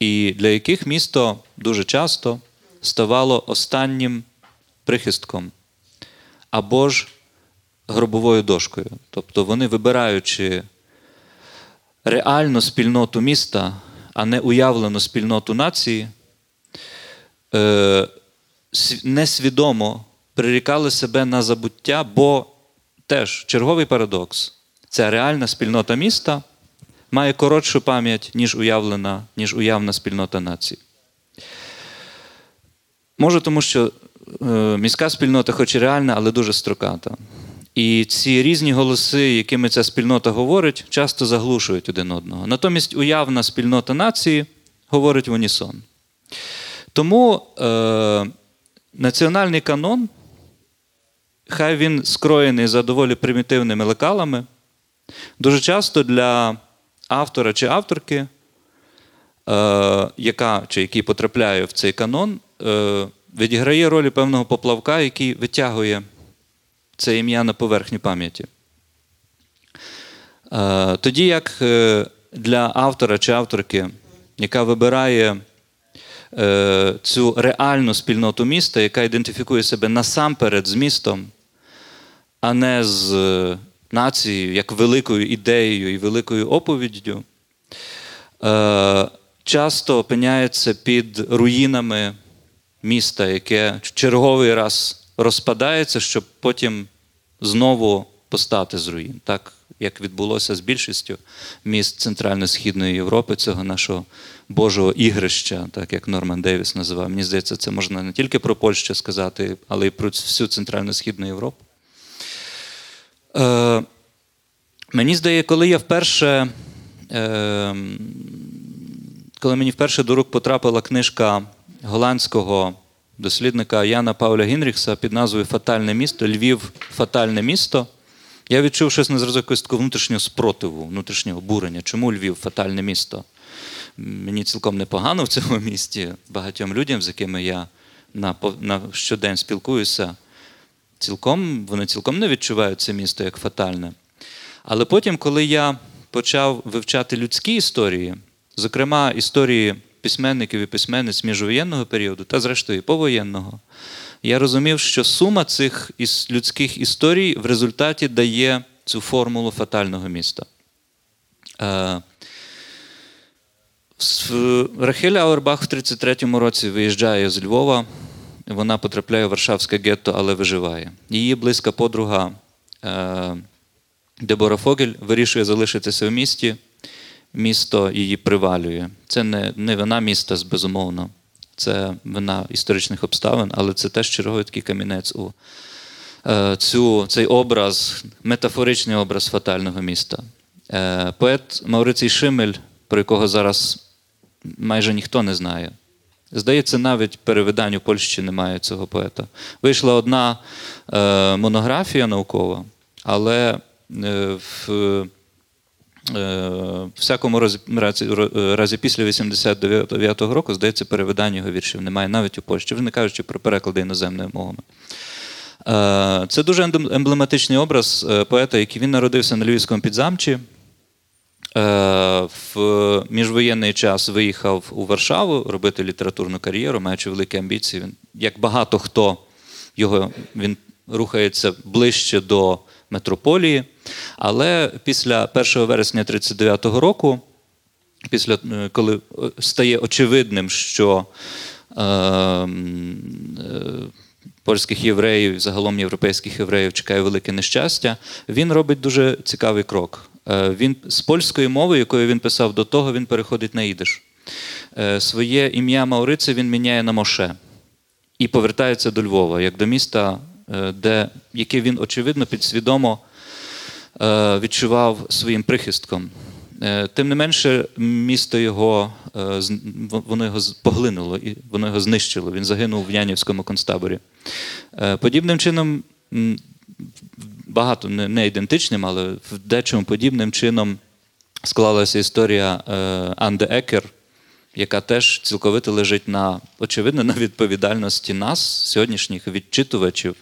Speaker 8: і для яких місто дуже часто ставало останнім прихистком або ж гробовою дошкою. Тобто вони, вибираючи реальну спільноту міста, а не уявлену спільноту нації, е, несвідомо прирікали себе на забуття, бо теж черговий парадокс. Ця реальна спільнота міста має коротшу пам'ять, ніж уявлена, ніж уявна спільнота нації. Може, тому що е, міська спільнота, хоч і реальна, але дуже строката. І ці різні голоси, якими ця спільнота говорить, часто заглушують один одного. Натомість уявна спільнота нації говорить в унісон. Тому е, національний канон, хай він скроєний за доволі примітивними лекалами, дуже часто для автора чи авторки, е, яка чи який потрапляє в цей канон, відіграє роль певного поплавка, який витягує це ім'я на поверхню пам'яті. Е, Тоді як е, для автора чи авторки, яка вибирає е, цю реальну спільноту міста, яка ідентифікує себе насамперед з містом, а не з е, нацією, як великою ідеєю і великою оповіддю, е, часто опиняється під руїнами міста, яке в черговий раз розпадається, щоб потім знову постати з руїн. Так як відбулося з більшістю міст Центрально-Східної Європи, цього нашого Божого ігрища, так як Норман Девіс називав. Мені здається, це можна не тільки про Польщу сказати, але й про всю Центрально-Східну Європу. Е, мені здається, коли я вперше. Е, коли мені вперше до рук потрапила книжка голландського дослідника Яна Пауля Гінріхса під назвою Фатальне місто, Львів фатальне місто, я відчув щось на зразок такого внутрішнього спротиву, внутрішнього бурення. Чому Львів фатальне місто? Мені цілком непогано в цьому місті. Багатьом людям, з якими я на, на щодень спілкуюся, цілком, вони цілком не відчувають це місто як фатальне. Але потім, коли я почав вивчати людські історії, зокрема історії письменників і письменниць міжвоєнного періоду та, зрештою, повоєнного, я розумів, що сума цих людських історій в результаті дає цю формулу фатального міста. С- Ауербах в 33-му році виїжджає з Львова. Вона потрапляє в Варшавське гетто, але виживає. Її близька подруга е, Дебора Фогель вирішує залишитися в місті. Місто її привалює. Це не, не вина міста, безумовно. Це вина історичних обставин, але це теж черговий такий камінець у е, цю, цей образ, метафоричний образ фатального міста. Е, поет Маурицій Шимель, про якого зараз майже ніхто не знає. Здається, навіть перевидань у Польщі немає цього поета. Вийшла одна е, монографія наукова, але в в всякому разі, разі, разі після 89-го року, здається, перевидань його віршів немає навіть у Польщі, вже не кажучи про переклади іноземними мовами. Е, Це дуже емблематичний образ е, поета, який він народився на Львівському підзамчі. Е, В міжвоєнний час виїхав у Варшаву робити літературну кар'єру, маючи великі амбіції. Він, як багато хто його він рухається ближче до метрополії. Але після 1 вересня 1939 року, після, е, коли е, стає очевидним, що е, е, польських євреїв, загалом європейських євреїв чекає велике нещастя, він робить дуже цікавий крок. Е, Він з польської мови, якою він писав до того, він переходить на ідиш. Своє ім'я Маурице він міняє на Моше і повертається до Львова, як до міста, де, яке він, очевидно, підсвідомо е, відчував своїм прихистком. Е, Тим не менше, місто його е, воно його поглинуло і воно його знищило. Він загинув в Янівському концтаборі. Е, Подібним чином, багато не, ідентичним, але в дечому подібним чином склалася історія е, Анде Екер, яка теж цілковито лежить на, очевидно, на відповідальності нас, сьогоднішніх відчитувачів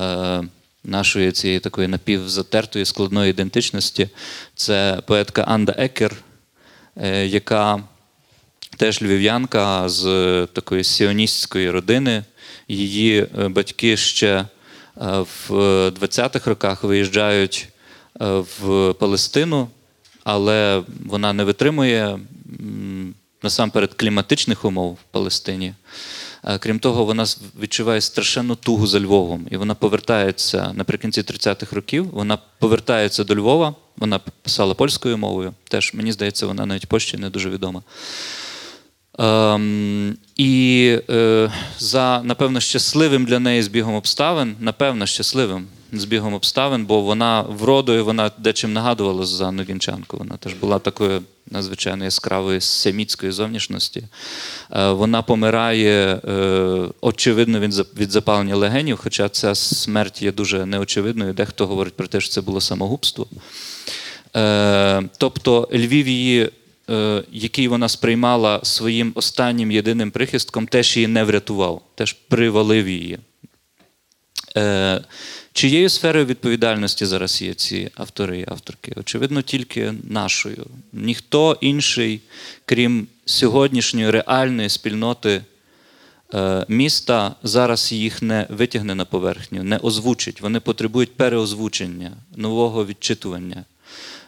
Speaker 8: е, нашої цієї такої напівзатертої складної ідентичності. Це поетка Анда Екер, е, яка теж львів'янка з такої сіоністської родини. Її е, батьки ще е, в 20-х роках виїжджають е, в Палестину, але вона не витримує насамперед кліматичних умов в Палестині. Е, Крім того, вона відчуває страшенну тугу за Львовом, і вона повертається наприкінці 30-х років. Вона повертається до Львова. Вона писала польською мовою. Теж мені здається, вона навіть Польщі не дуже відома. Ем, і е, за, напевно, щасливим для неї збігом обставин, напевно, щасливим збігом обставин, бо вона вродою, вона дечим нагадувала Зузанну Гінчанку. Вона теж була такою надзвичайно яскравої семітської зовнішності. Е, вона помирає, е, очевидно, від, запалення легенів, хоча ця смерть є дуже неочевидною. Дехто говорить про те, що це було самогубство. Е, тобто Львів її, який вона сприймала своїм останнім єдиним прихистком, теж її не врятував, теж привалив її. Чиєю сферою відповідальності зараз є ці автори і авторки? Очевидно, тільки нашою. Ніхто інший, крім сьогоднішньої реальної спільноти е, міста, зараз їх не витягне на поверхню, не озвучить. Вони потребують переозвучення, нового відчитування.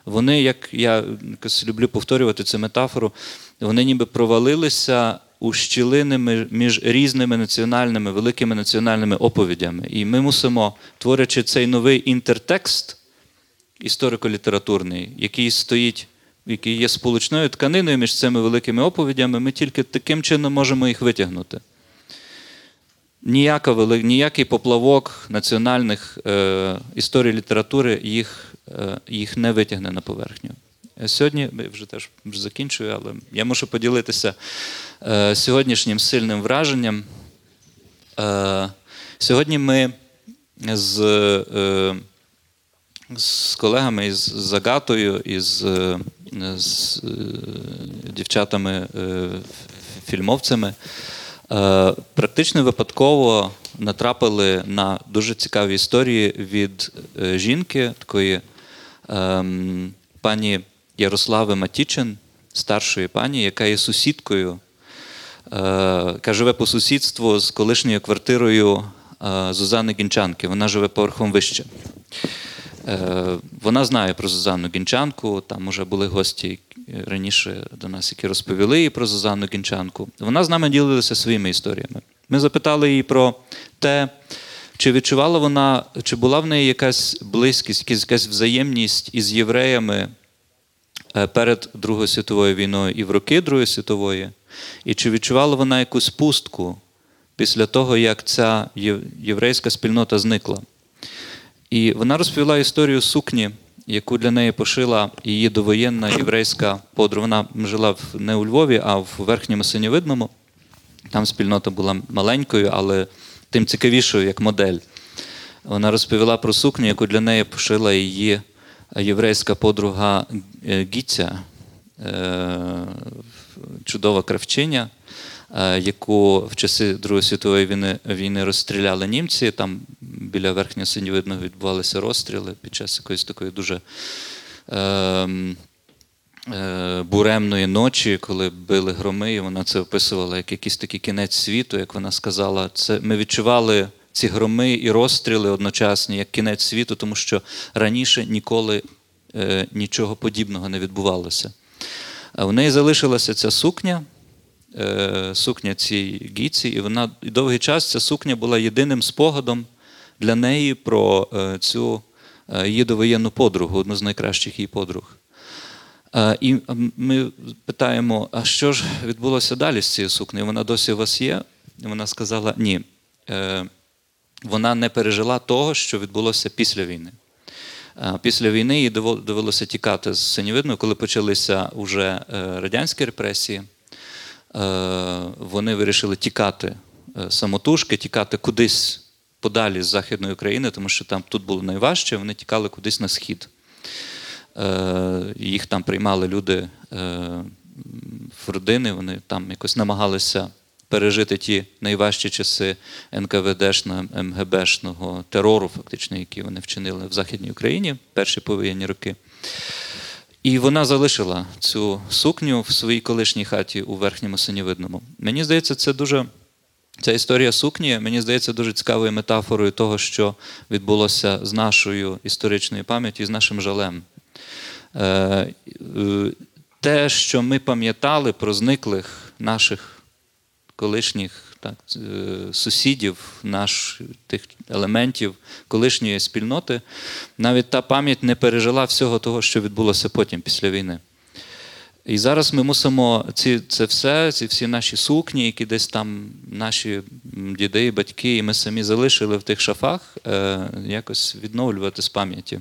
Speaker 8: Вони, як я люблю повторювати цю метафору, вони ніби провалилися у щілини між різними національними, великими національними оповідями. І ми мусимо, творячи цей новий інтертекст історико-літературний, який стоїть, який є сполучною тканиною між цими великими оповідями, ми тільки таким чином можемо їх витягнути. Ніяка ніякий поплавок національних е, історій літератури їх, е, їх не витягне на поверхню. Сьогодні я вже теж закінчую, але я мушу поділитися е, сьогоднішнім сильним враженням. Е, сьогодні ми з, е, з колегами із Загатою, е, з е, е, фільмовцями. Е, Практично випадково натрапили на дуже цікаві історії від жінки, такої ем, пані Ярослави Матічин, старшої пані, яка є сусідкою, е, яка живе по сусідству з колишньою квартирою е, Зузани Гінчанки. Вона живе поверхом вище. Е, Вона знає про Зузанну Гінчанку. Там вже були гості раніше до нас, які розповіли їй про Зузанну Гінчанку. Вона з нами ділилася своїми історіями. Ми запитали її про те, чи відчувала вона, чи була в неї якась близькість, якась- взаємність із євреями перед Другою світовою війною і в роки Другої світової, і чи відчувала вона якусь пустку після того, як ця єврейська спільнота зникла. І вона розповіла історію сукні, яку для неї пошила її довоєнна єврейська подруга. Вона жила не у Львові, а в верхньому синьовидному. Там спільнота була маленькою, але тим цікавішою як модель. Вона розповіла про сукню, яку для неї пошила її єврейська подруга е, Гіця, е, чудова кравчиня, е, яку в часи Другої світової війни, війни розстріляли німці. Там біля верхнього синьовидного відбувалися розстріли під час якоїсь такої дуже. ем, буремної ночі, коли били громи, і вона це описувала як якийсь такий кінець світу, як вона сказала. Це ми відчували ці громи і розстріли одночасні як кінець світу, тому що раніше ніколи е, нічого подібного не відбувалося. В неї залишилася ця сукня, е, сукня цій гіці, і вона і довгий час ця сукня була єдиним спогадом для неї про е, цю е, її довоєнну подругу, одну з найкращих її подруг. Е, І ми питаємо, а що ж відбулося далі з цією сукнею? Вона досі у вас є? І вона сказала: ні. Вона не пережила того, що відбулося після війни. Е, Після війни їй довелося тікати з Синєвидного, коли почалися вже е, радянські репресії. Е, Вони вирішили тікати самотужки, тікати кудись подалі з Західної України, тому що там тут було найважче, вони тікали кудись на схід. Їх там приймали люди в родини, вони там якось намагалися пережити ті найважчі часи НКВДшного, МГБшного терору, фактично, які вони вчинили в Західній Україні перші повоєнні роки. І вона залишила цю сукню в своїй колишній хаті у верхньому синєвидному. Мені здається, це дуже Ця історія сукні, мені здається, дуже цікавою метафорою того, що відбулося з нашою історичною пам'яттю, з нашим жалем. Е, е, Те, що ми пам'ятали про зниклих наших колишніх так, е, сусідів, наш, тих елементів колишньої спільноти, навіть та пам'ять не пережила всього того, що відбулося потім після війни. І зараз ми мусимо ці, це все, ці всі наші сукні, які десь там наші діди батьки, і ми самі залишили в тих шафах, е, якось відновлювати з пам'яті.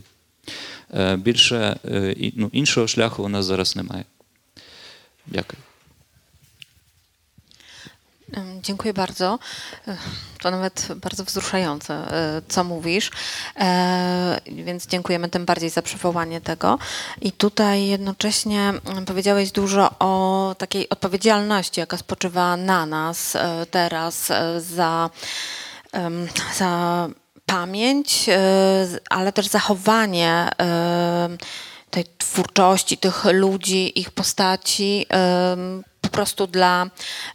Speaker 8: Е, більше е, ну, іншого шляху у нас зараз немає. Dякую.
Speaker 3: Dziękuję bardzo. To nawet bardzo wzruszające, e, co mówisz. E, Więc dziękujemy tym bardziej za przywołanie tego. I tutaj jednocześnie mm, powiedziałeś dużo o takiej odpowiedzialności, jaka spoczywa na nas e, teraz za, za pamięć, ale też zachowanie tej twórczości tych ludzi, ich postaci po prostu dla,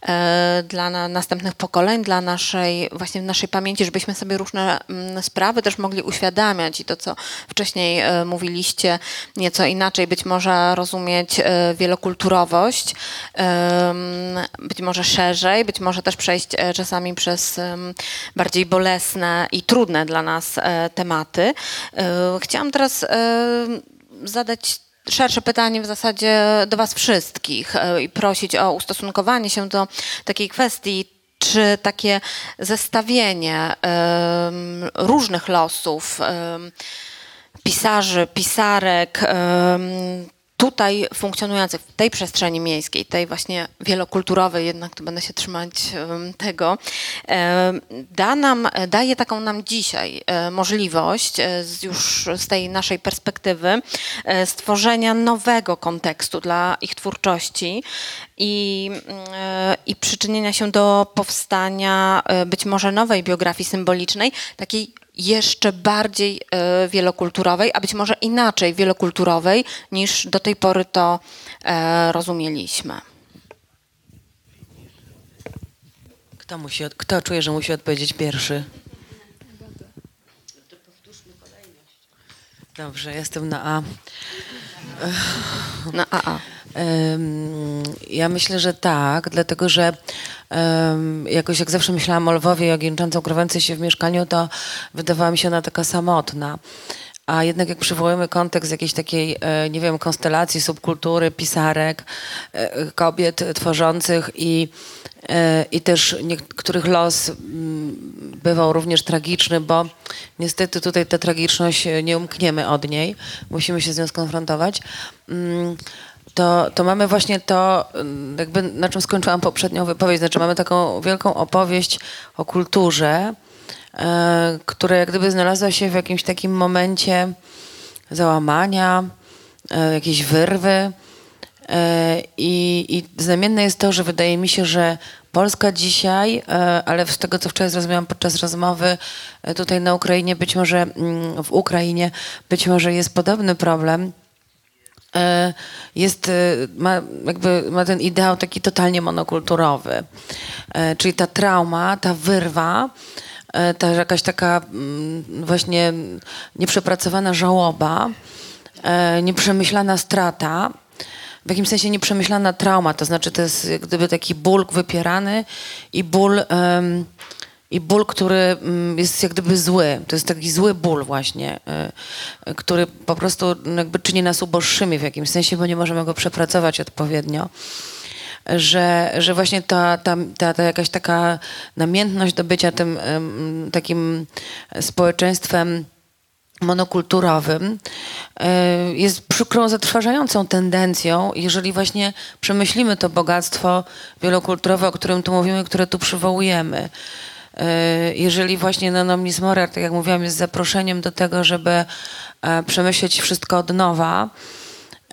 Speaker 3: e, dla na, następnych pokoleń, dla naszej, właśnie naszej pamięci, żebyśmy sobie różne mm, sprawy też mogli uświadamiać i to, co wcześniej e, mówiliście, nieco inaczej być może rozumieć e, wielokulturowość, być może szerzej, być może też przejść czasami przez bardziej bolesne i trudne dla nas tematy. Chciałam teraz zadać szersze pytanie w zasadzie do Was wszystkich e, i prosić o ustosunkowanie się do takiej kwestii, czy takie zestawienie różnych losów pisarzy, pisarek tutaj funkcjonujących w tej przestrzeni miejskiej, tej właśnie wielokulturowej, jednak tu będę się trzymać tego, da nam, daje taką nam dzisiaj e, możliwość e, z, już z tej naszej perspektywy e, stworzenia nowego kontekstu dla ich twórczości i, i przyczynienia się do powstania być może nowej biografii symbolicznej, takiej jeszcze bardziej e, wielokulturowej, a być może inaczej wielokulturowej niż do tej pory to e, rozumieliśmy.
Speaker 5: Kto, musi, kto czuje, że musi odpowiedzieć pierwszy? Dobrze, jestem na A.
Speaker 3: No, a, a.
Speaker 5: Em, Ja myślę, że tak, dlatego że jakoś jak zawsze myślałam o Lwowie jak jęczącą krowęcę się w mieszkaniu, to wydawała mi się ona taka samotna. A jednak jak przywołujemy kontekst jakiejś takiej, e, nie wiem, konstelacji, subkultury, pisarek, e, kobiet tworzących i, e, i też niektórych los mm, bywał również tragiczny, bo niestety tutaj ta tragiczność nie umkniemy od niej, musimy się z nią skonfrontować. To, to mamy właśnie to, mm, jakby na czym skończyłam poprzednią wypowiedź, znaczy mamy taką wielką opowieść o kulturze, e, która jak gdyby znalazła się w jakimś takim momencie załamania, e, jakiejś wyrwy. E, I, I znamienne jest to, że wydaje mi się, że Polska dzisiaj, ale z tego, co wczoraj zrozumiałam podczas rozmowy tutaj na Ukrainie, być może mm, w Ukrainie, być może jest podobny problem, jest, e, ma, jakby, ma ten ideał taki totalnie monokulturowy. E, Czyli ta trauma, ta wyrwa, e, ta jakaś taka mm, właśnie nieprzepracowana żałoba, e, nieprzemyślana strata, w jakimś sensie nieprzemyślana trauma, to znaczy to jest gdyby taki ból wypierany i ból, em, i ból, który mm, jest jak gdyby zły. To jest taki zły ból właśnie, e, e, który po prostu no, jakby czyni nas uboższymi w jakimś sensie, bo nie możemy go przepracować odpowiednio. Że, że właśnie ta, ta, ta, ta jakaś taka namiętność do bycia tym takim społeczeństwem monokulturowym e, jest przykrą, zatrważającą tendencją, jeżeli właśnie przemyślimy to bogactwo wielokulturowe, o którym tu mówimy, które tu przywołujemy. E, Jeżeli właśnie Nonomnis Morar, tak jak mówiłam, jest zaproszeniem do tego, żeby e, przemyśleć wszystko od nowa,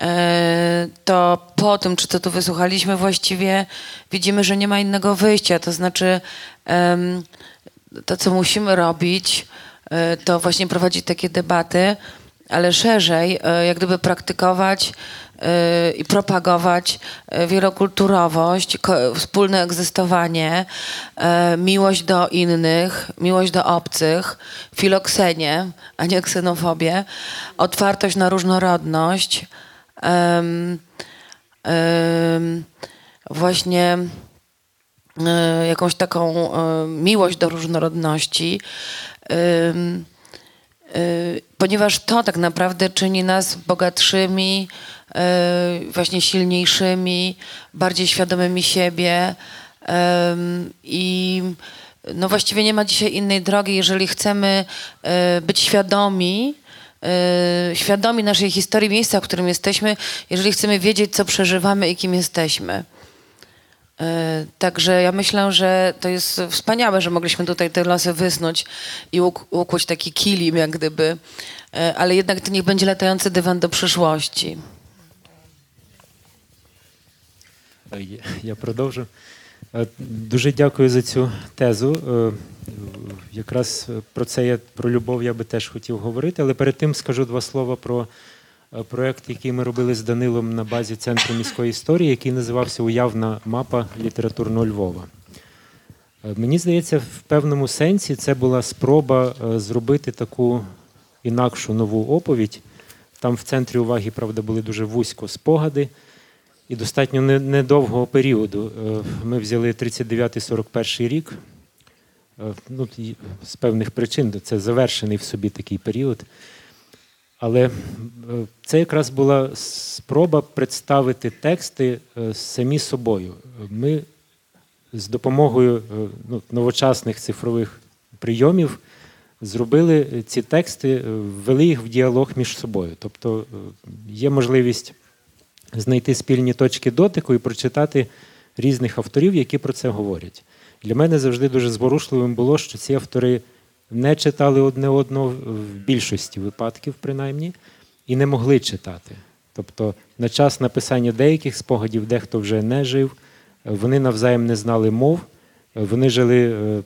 Speaker 5: e, to po tym, czy to tu wysłuchaliśmy, właściwie widzimy, że nie ma innego wyjścia. To znaczy, to, co musimy robić, to właśnie prowadzić takie debaty, ale szerzej, jak gdyby praktykować i propagować y, wielokulturowość, wspólne egzystowanie, y, miłość do innych, miłość do obcych, filoksenię, a nie ksenofobię, otwartość na różnorodność, właśnie jakąś taką miłość do różnorodności, y, ponieważ to tak naprawdę czyni nas bogatszymi, y, właśnie silniejszymi, bardziej świadomymi siebie i no właściwie nie ma dzisiaj innej drogi, jeżeli chcemy y, być świadomi, y, świadomi naszej historii, miejsca, w którym jesteśmy, jeżeli chcemy wiedzieć, co przeżywamy i kim jesteśmy. E, Także ja myślę, że to jest wspaniałe, że mogliśmy tutaj te losy wysnuć i uk- ukuć taki kilim, jak gdyby. E, Ale jednak to niech będzie latający dywan do przyszłości.
Speaker 4: Я- Я продовжу. Е, Дуже дякую за цю тезу. Е, Якраз е, про це я про любов я би теж хотів говорити, але перед тим скажу два слова про е, проект, який ми робили з Данилом на базі Центру міської історії, який називався Уявна мапа літературного Львова. Е, Мені здається, в певному сенсі це була спроба е, зробити таку інакшу нову оповідь. Там в центрі уваги, правда, були дуже вузько спогади і достатньо не- недовгого періоду. Е, Ми взяли 39-41 рік. Е, Ну, з певних причин це завершений в собі такий період. Але е, це якраз була спроба представити тексти самі собою. Ми з допомогою ну, новочасних цифрових прийомів зробили ці тексти, ввели їх в діалог між собою. Тобто є можливість знайти спільні точки дотику і прочитати різних авторів, які про це говорять. Для мене завжди дуже зворушливим було, що ці автори не читали одне одного в більшості випадків, принаймні, і не могли читати. Тобто, на час написання деяких спогадів дехто вже не жив, вони навзаєм не знали мов, вони жили е,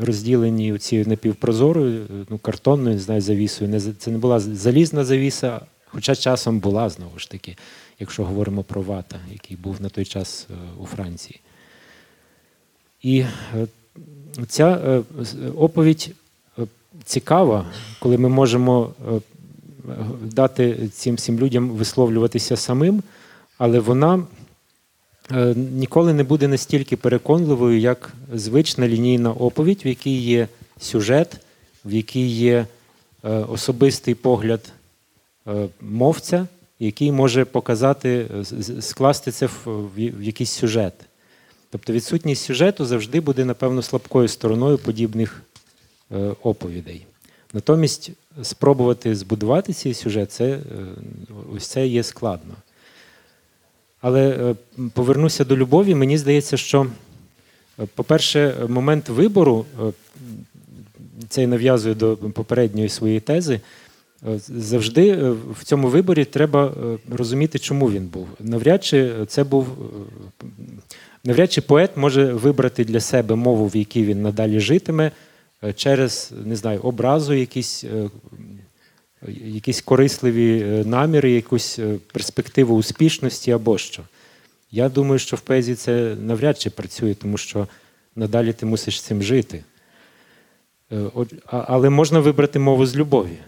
Speaker 4: розділені ці напівпрозорою, е, ну, картонною, не знаю, завісою. Це не була залізна завіса, хоча часом була знову ж таки, якщо говоримо про вата, який був на той час е, у Франції. І е, ця е, оповідь цікава, коли ми можемо дати цим всім людям висловлюватися самим, але вона ніколи не буде настільки переконливою, як звична лінійна оповідь, в якій є сюжет, в якій є особистий погляд мовця, який може показати, е, скласти це в, якийсь сюжет. Тобто відсутність сюжету завжди буде, напевно, слабкою стороною подібних е, оповідей. Натомість спробувати збудувати цей сюжет, це, е, ось це є складно. Але повернуся до любові. Мені здається, що, по-перше, момент вибору, це нав'язує до попередньої своєї тези. Е, Завжди е, в цьому виборі треба е, розуміти, чому він був. Навряд чи це був навряд чи поет може вибрати для себе мову, в якій він надалі житиме, через не знаю, образу, якісь, якісь корисливі наміри, якусь перспективу успішності або що. Я думаю, що в поезії це навряд чи працює, тому що надалі ти мусиш цим жити. Але можна вибрати мову з любові.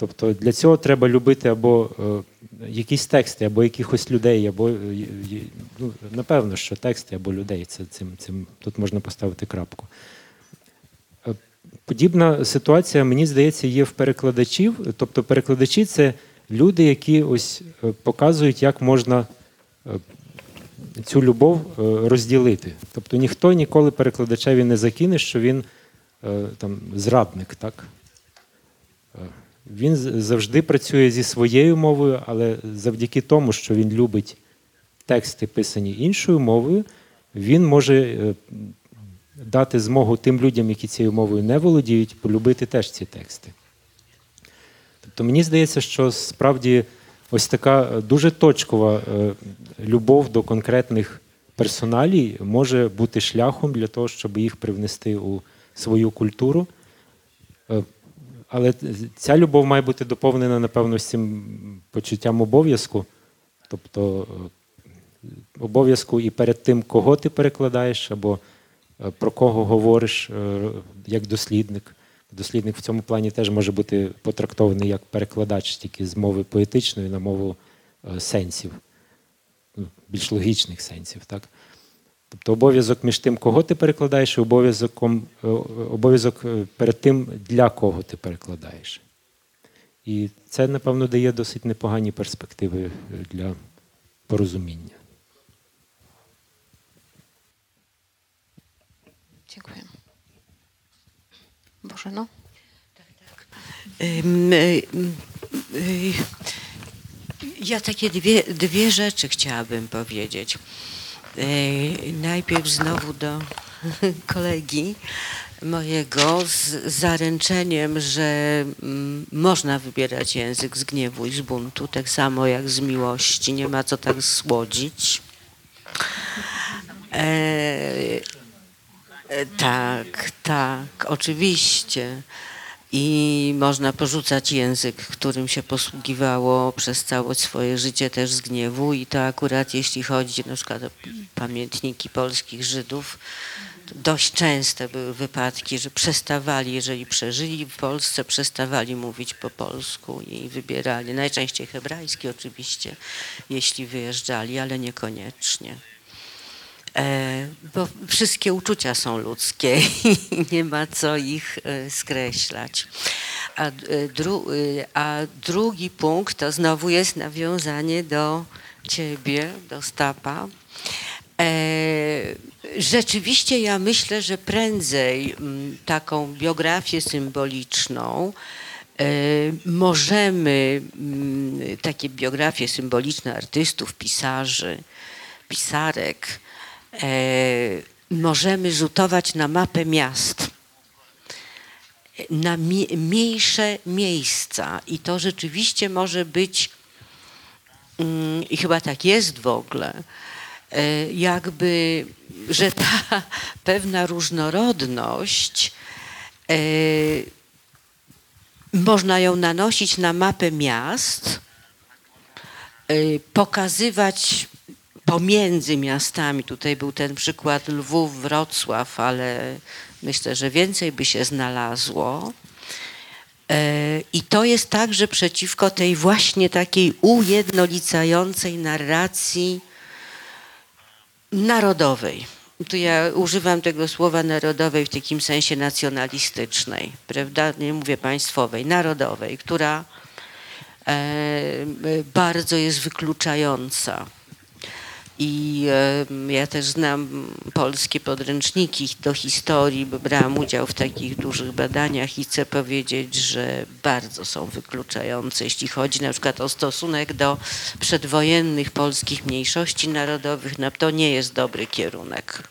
Speaker 4: Тобто для цього треба любити або е, якісь тексти, або якихось людей, або е, е, ну, напевно, що тексти або людей. Це цим, цим тут можна поставити крапку. Подібна ситуація, мені здається, є в перекладачів. Тобто, перекладачі це люди, які ось показують, як можна цю любов розділити. Тобто ніхто ніколи перекладачеві не закине, що він там зрадник, так? Він завжди працює зі своєю мовою, але завдяки тому, що він любить тексти, писані іншою мовою, він може е, дати змогу тим людям, які цією мовою не володіють, полюбити теж ці тексти. Тобто мені здається, що справді ось така е, дуже точкова е, любов до конкретних персоналій може бути шляхом для того, щоб їх привнести у свою культуру. Але ця любов має бути доповнена, напевно, з цим почуттям обов'язку. тобто е, обов'язку і перед тим, кого ти перекладаєш, або е, про кого говориш е, як дослідник. Дослідник в цьому плані теж може бути потрактований як перекладач тільки з мови поетичної на мову сенсів, ну, більш логічних сенсів. Так? Тобто обов'язок між тим, кого ти перекладаєш, і е, обов'язок е, перед тим, для кого ти перекладаєш. І це, напевно, дає досить непогані перспективи е, для порозуміння.
Speaker 6: Y, ym, y, Ja takie dwie, dwie rzeczy chciałabym powiedzieć. Najpierw znowu do kolegi mojego z zaręczeniem, że mm, można wybierać język z gniewu i z buntu, tak samo jak z miłości. Nie ma co tak słodzić. E, E, Tak, tak, oczywiście. I można porzucać język, którym się posługiwało przez całe swoje życie też z gniewu i to akurat jeśli chodzi na przykład o pamiętniki polskich Żydów, dość częste były wypadki, że przestawali, jeżeli przeżyli w Polsce, przestawali mówić po polsku i wybierali, najczęściej hebrajski oczywiście, jeśli wyjeżdżali, ale niekoniecznie. E, bo wszystkie uczucia są ludzkie i nie ma co ich e, skreślać. A, e, dru, a drugi punkt to znowu jest nawiązanie do ciebie, do Stapa. Rzeczywiście ja myślę, że prędzej taką biografię symboliczną możemy, takie biografie symboliczne artystów, pisarzy, pisarek, możemy rzutować na mapę miast, na mniejsze miejsca. I to rzeczywiście może być, mm, i chyba tak jest w ogóle, e, jakby, że ta pewna różnorodność e, można ją nanosić na mapę miast, pokazywać pomiędzy miastami. Tutaj był ten przykład Lwów, Wrocław, ale myślę, że więcej by się znalazło. E, I to jest także przeciwko tej właśnie takiej ujednolicającej narracji narodowej. Tu ja używam tego słowa narodowej w takim sensie nacjonalistycznej, prawda? Nie mówię państwowej, narodowej, która e, bardzo jest wykluczająca. I ja też znam polskie podręczniki do historii, bo brałam udział w takich dużych badaniach i chcę powiedzieć, że bardzo są wykluczające, jeśli chodzi na przykład o stosunek do przedwojennych polskich mniejszości narodowych. No, to nie jest dobry kierunek.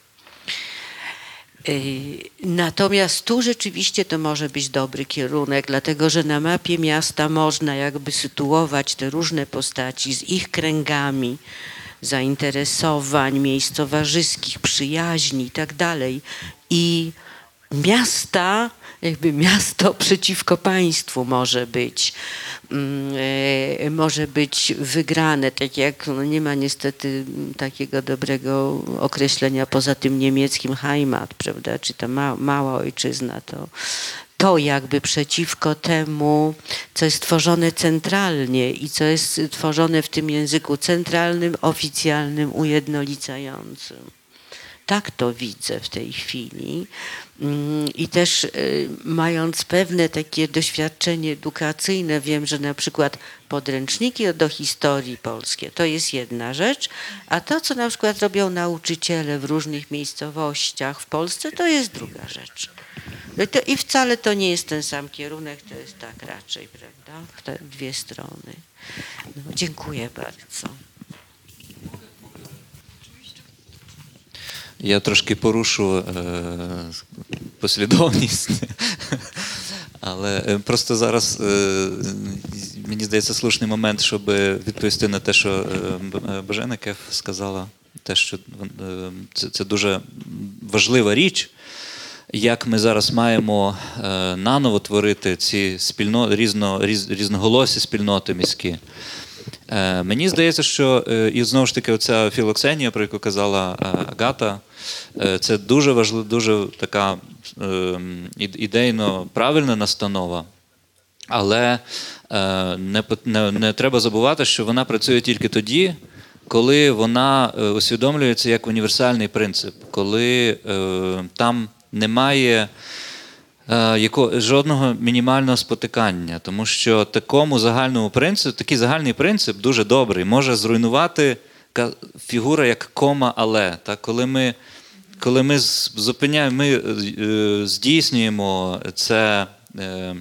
Speaker 6: Y, Natomiast tu rzeczywiście to może być dobry kierunek, dlatego że na mapie miasta można jakby sytuować te różne postaci z ich kręgami zainteresowań, miejsc towarzyskich, przyjaźni i tak. I miasta, jakby miasto przeciwko państwu może być, mm, e, może być wygrane, tak jak no nie ma niestety takiego dobrego określenia poza tym niemieckim Heimat, prawda, czy ta ma, mała ojczyzna, to, to jakby przeciwko temu, co jest tworzone centralnie i co jest tworzone w tym języku centralnym, oficjalnym, ujednolicającym. Tak to widzę w tej chwili. Mm, I też y, mając pewne takie doświadczenie edukacyjne, wiem, że na przykład podręczniki do historii polskie to jest jedna rzecz, a to, co na przykład robią nauczyciele w różnych miejscowościach w Polsce, to jest druga rzecz. No to, I wcale to nie jest ten sam kierunek, to jest tak raczej, prawda? W te dwie strony. No, dziękuję bardzo.
Speaker 8: Я трошки порушу послідовність. Але просто зараз мені здається слушний момент, щоб відповісти на те, що Б- Божена Кеф сказала, те, що це дуже важлива річ, як ми зараз маємо е, наново творити ці спільно, різно, різ, різноголосі спільноти міські. Е, Мені здається, що е, і знову ж таки, оця філоксенія, про яку казала Агата, це дуже важлива, дуже така е, ідейно правильна настанова. Але не, не, не треба забувати, що вона працює тільки тоді, коли вона усвідомлюється як універсальний принцип, коли там немає е, яко, жодного мінімального спотикання, тому що такому загальному принципу, такий загальний принцип дуже добрий, може зруйнувати фігура як кома, але. Так, коли ми коли ми зупиняємо, ми е, здійснюємо це е,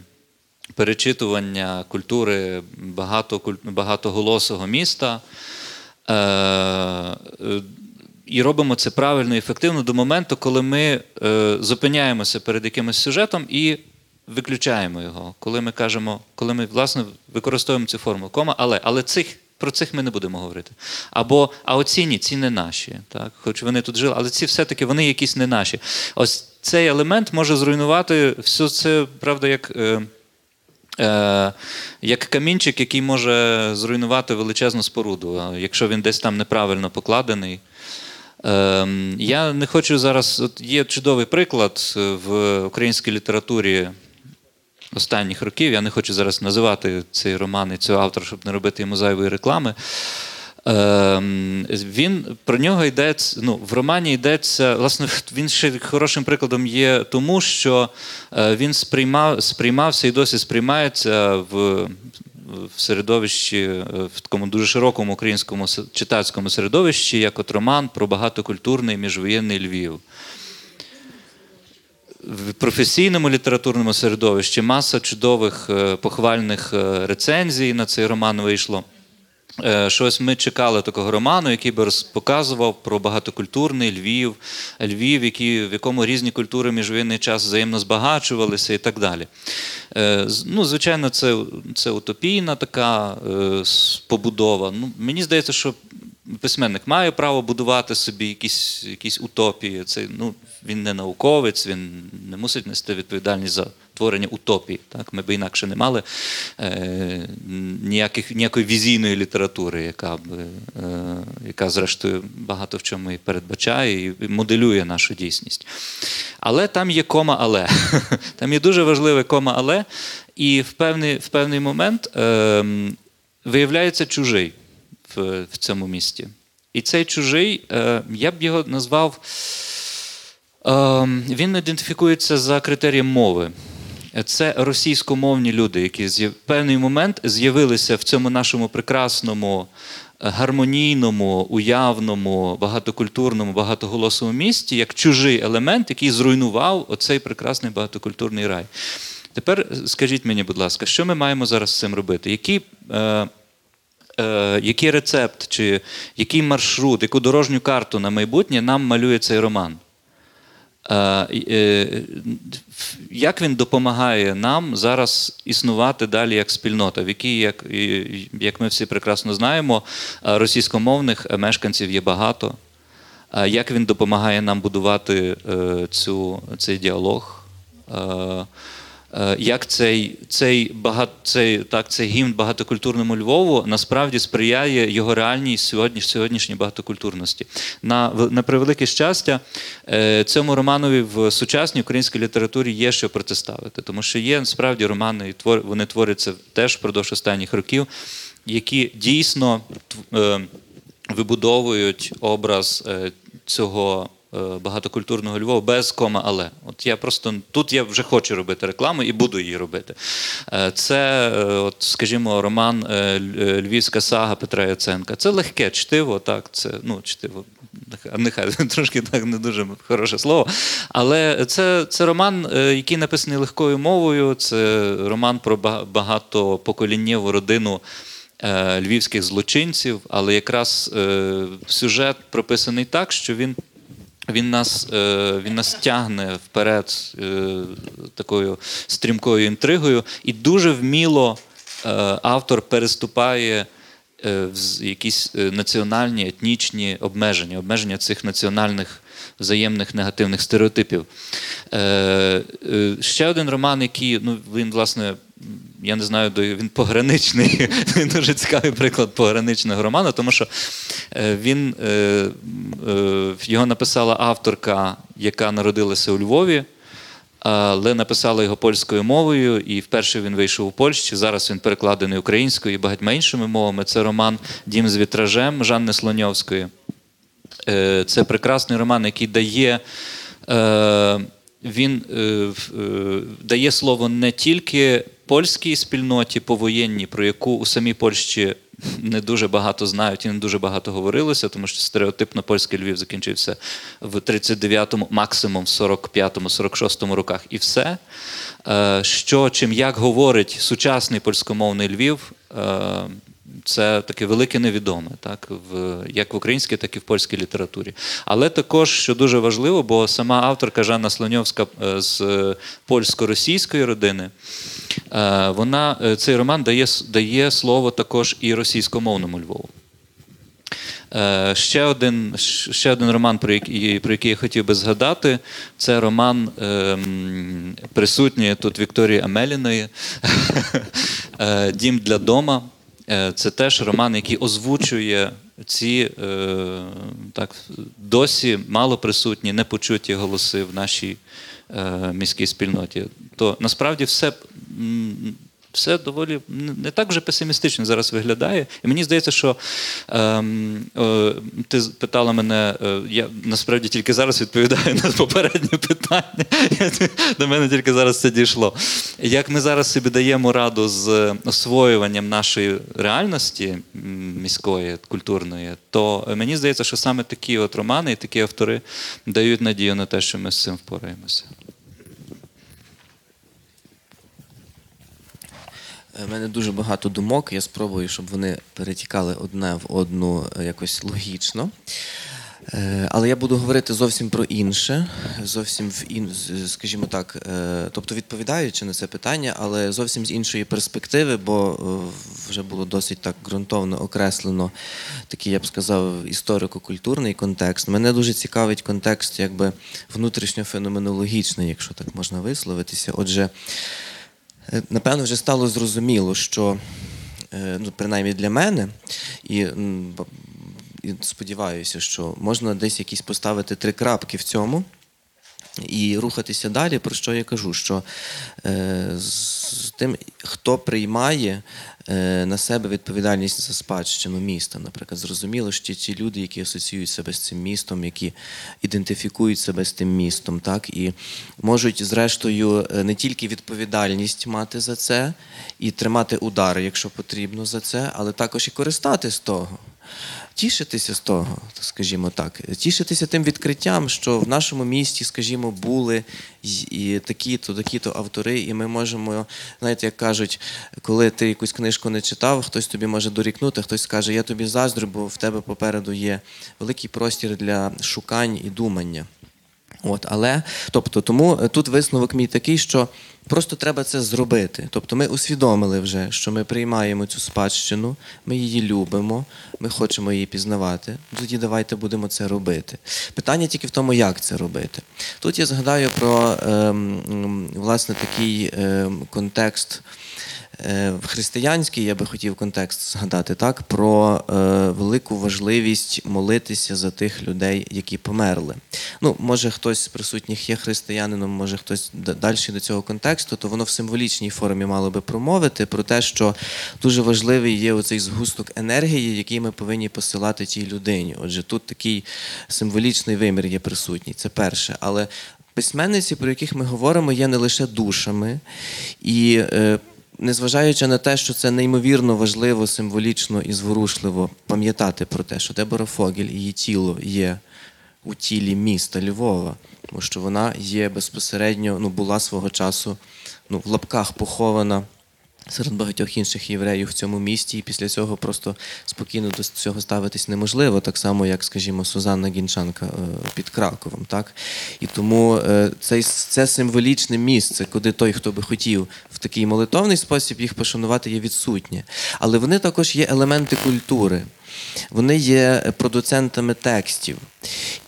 Speaker 8: перечитування культури багато, багатоголосого міста. І робимо це правильно і ефективно до моменту, коли ми е, зупиняємося перед якимось сюжетом і виключаємо його. Коли ми кажемо, коли ми власне використовуємо цю форму кома, але, але цих. Про цих ми не будемо говорити. Або а оці ні, ці не наші. Так? Хоч вони тут жили, але ці все-таки вони якісь не наші. Ось цей елемент може зруйнувати все це, правда, як. Е, Е, як камінчик, який може зруйнувати величезну споруду, якщо він десь там неправильно покладений. Е, я не хочу зараз. От є чудовий приклад в українській літературі останніх років. Я не хочу зараз називати цей роман і цього автора, щоб не робити йому зайвої реклами. Ем, Він про нього йдеться. Ну, в романі йдеться. Власне, він ще хорошим прикладом є тому, що е, він сприймав, сприймався і досі сприймається в, в середовищі, е, в такому дуже широкому українському читацькому середовищі, як от роман про багатокультурний міжвоєнний Львів. В професійному літературному середовищі маса чудових е, похвальних е, рецензій на цей роман вийшло. Е, Щось ми чекали такого роману, який би роз- показував про багатокультурний Львів, Львів, який, в якому різні культури міжвоєнний час взаємно збагачувалися і так далі. Е, Ну, звичайно, це, це утопійна така е, побудова. Ну, мені здається, що письменник має право будувати собі якісь, якісь утопії. Це, ну, він не науковець, він не мусить нести відповідальність за творення утопії. Так? Ми б інакше не мали е, ніяких, ніякої візійної літератури, яка, б, е, яка, зрештою, багато в чому і передбачає і моделює нашу дійсність. Але там є кома але. Там є дуже важливе кома але, і в певний, в певний момент е, виявляється чужий в, в цьому місті. І цей чужий, е, я б його назвав. Ем, Він ідентифікується за критерієм мови. Це російськомовні люди, які в певний момент з'явилися в цьому нашому прекрасному, е, гармонійному, уявному, багатокультурному, багатоголосовому місті як чужий елемент, який зруйнував оцей прекрасний багатокультурний рай. Тепер скажіть мені, будь ласка, що ми маємо зараз з цим робити? Які, е, е, який рецепт, чи який маршрут, яку дорожню карту на майбутнє нам малює цей роман? Е, е, Як він допомагає нам зараз існувати далі як спільнота, в якій, як, як ми всі прекрасно знаємо, е, російськомовних мешканців є багато. Як він допомагає нам будувати цю, цей діалог? Е, Як цей, цей, багат, цей, так, цей гімн багатокультурному Львову насправді сприяє його реальній сьогодні, сьогоднішній багатокультурності? На, на превелике щастя, е, цьому романові в сучасній українській літературі є що протиставити, тому що є насправді романи, вони творяться теж впродовж останніх років, які дійсно е, вибудовують образ цього багатокультурного Львова без кома але. От я просто тут я вже хочу робити рекламу і буду її робити. Е, Це, е, от, скажімо, роман е, Ль- е, Львівська сага Петра Яценка. Це легке чтиво, так, це ну, чтиво. нехай- трошки так не дуже хороше слово. Але це, це роман, е, який написаний легкою мовою. Це роман про ба- багатопоколіннєву родину е, львівських злочинців, але якраз е, сюжет прописаний так, що він. Він нас, е, він нас тягне вперед е, такою стрімкою інтригою, і дуже вміло е, автор переступає в якісь національні етнічні обмеження, обмеження цих національних взаємних негативних стереотипів. Ще один роман, який ну, він, власне, я не знаю, він пограничний, він дуже цікавий приклад пограничного роману, тому що е, він, е, е, його написала авторка, яка народилася у Львові, але написала його польською мовою, і вперше він вийшов у Польщі. Зараз він перекладений українською і багатьма іншими мовами. Це роман Дім з вітражем Жанни Слоньовської. Це прекрасний роман, який дає. Він е, е, дає слово не тільки польській спільноті повоєнній, про яку у самій Польщі не дуже багато знають і не дуже багато говорилося, тому що стереотипно польський Львів закінчився в 39-му, максимум в 45-му, 46-му роках, і все. Е, Що чим як говорить сучасний польськомовний Львів, е, це таке велике невідоме, так, в, як в українській, так і в польській літературі. Але також, що дуже важливо, бо сама авторка Жанна Слоньовська е, з польсько-російської родини, е, вона, е, цей роман дає, дає слово також і російськомовному Львову. Ще один, ще один роман, про який, про який я хотів би згадати, це роман ем, присутньої тут Вікторії Амеліної Дім для дома. Е, Це теж роман, який озвучує ці е, так, досі мало присутні, непочуті голоси в нашій е, міській спільноті. То насправді все. Все доволі не так вже песимістично зараз виглядає. І мені здається, що ем, е, ти питала мене, е, я насправді тільки зараз відповідаю на попереднє питання. До мене тільки зараз це дійшло. Як ми зараз собі даємо раду з освоюванням нашої реальності міської, культурної, то мені здається, що саме такі от романи і такі автори дають надію на те, що ми з цим впораємося.
Speaker 7: У мене дуже багато думок. Я спробую, щоб вони перетікали одне в одну е, якось логічно. Е, Але я буду говорити зовсім про інше, зовсім в ін, скажімо так, е, тобто відповідаючи на це питання, але зовсім з іншої перспективи, бо е, вже було досить так ґрунтовно окреслено такий, я б сказав, історико-культурний контекст. Мене дуже цікавить контекст, якби внутрішньофеноменологічний, якщо так можна висловитися. Отже, Е, Напевно, вже стало зрозуміло, що е, ну, принаймні для мене, і, і сподіваюся, що можна десь якісь поставити три крапки в цьому і рухатися далі, про що я кажу, що е, з тим, хто приймає е, на себе відповідальність за спадщину міста, наприклад, зрозуміло, що ті люди, які асоціюють себе з цим містом, які ідентифікують себе з тим містом, так і можуть, зрештою, е, не тільки відповідальність мати за це і тримати удар, якщо потрібно за це, але також і користатись того. Тішитися з того, скажімо так, тішитися тим відкриттям, що в нашому місті, скажімо, були і такі-то, такі-то автори, і ми можемо, знаєте, як кажуть, коли ти якусь книжку не читав, хтось тобі може дорікнути, хтось скаже, я тобі заздрю, бо в тебе попереду є великий простір для шукань і думання. От, але, тобто, тому тут висновок мій такий, що просто треба це зробити. Тобто ми усвідомили вже, що ми приймаємо цю спадщину, ми її любимо, ми хочемо її пізнавати. Тоді давайте будемо це робити. Питання тільки в тому, як це робити. Тут я згадаю про ем, власне такий ем, контекст. Е, В християнський я би хотів контекст згадати так про е, велику важливість молитися за тих людей, які померли. Ну, може, хтось з присутніх є християнином, може хтось далі до цього контексту, то воно в символічній формі мало би промовити про те, що дуже важливий є оцей згусток енергії, який ми повинні посилати тій людині. Отже, тут такий символічний вимір є присутній. Це перше. Але письменниці, про яких ми говоримо, є не лише душами і. Незважаючи на те, що це неймовірно важливо, символічно і зворушливо пам'ятати про те, що Дебора Фогель і її тіло є у тілі міста Львова, тому що вона є безпосередньо, ну була свого часу ну, в лапках похована серед багатьох інших євреїв в цьому місті, і після цього просто спокійно до цього ставитись неможливо, так само, як, скажімо, Сузанна Гінчанка е, під Краковом. Так? І тому е, це, це символічне місце, куди той, хто би хотів в такий молитовний спосіб їх пошанувати, є відсутнє. Але вони також є елементи культури. Вони є продуцентами текстів.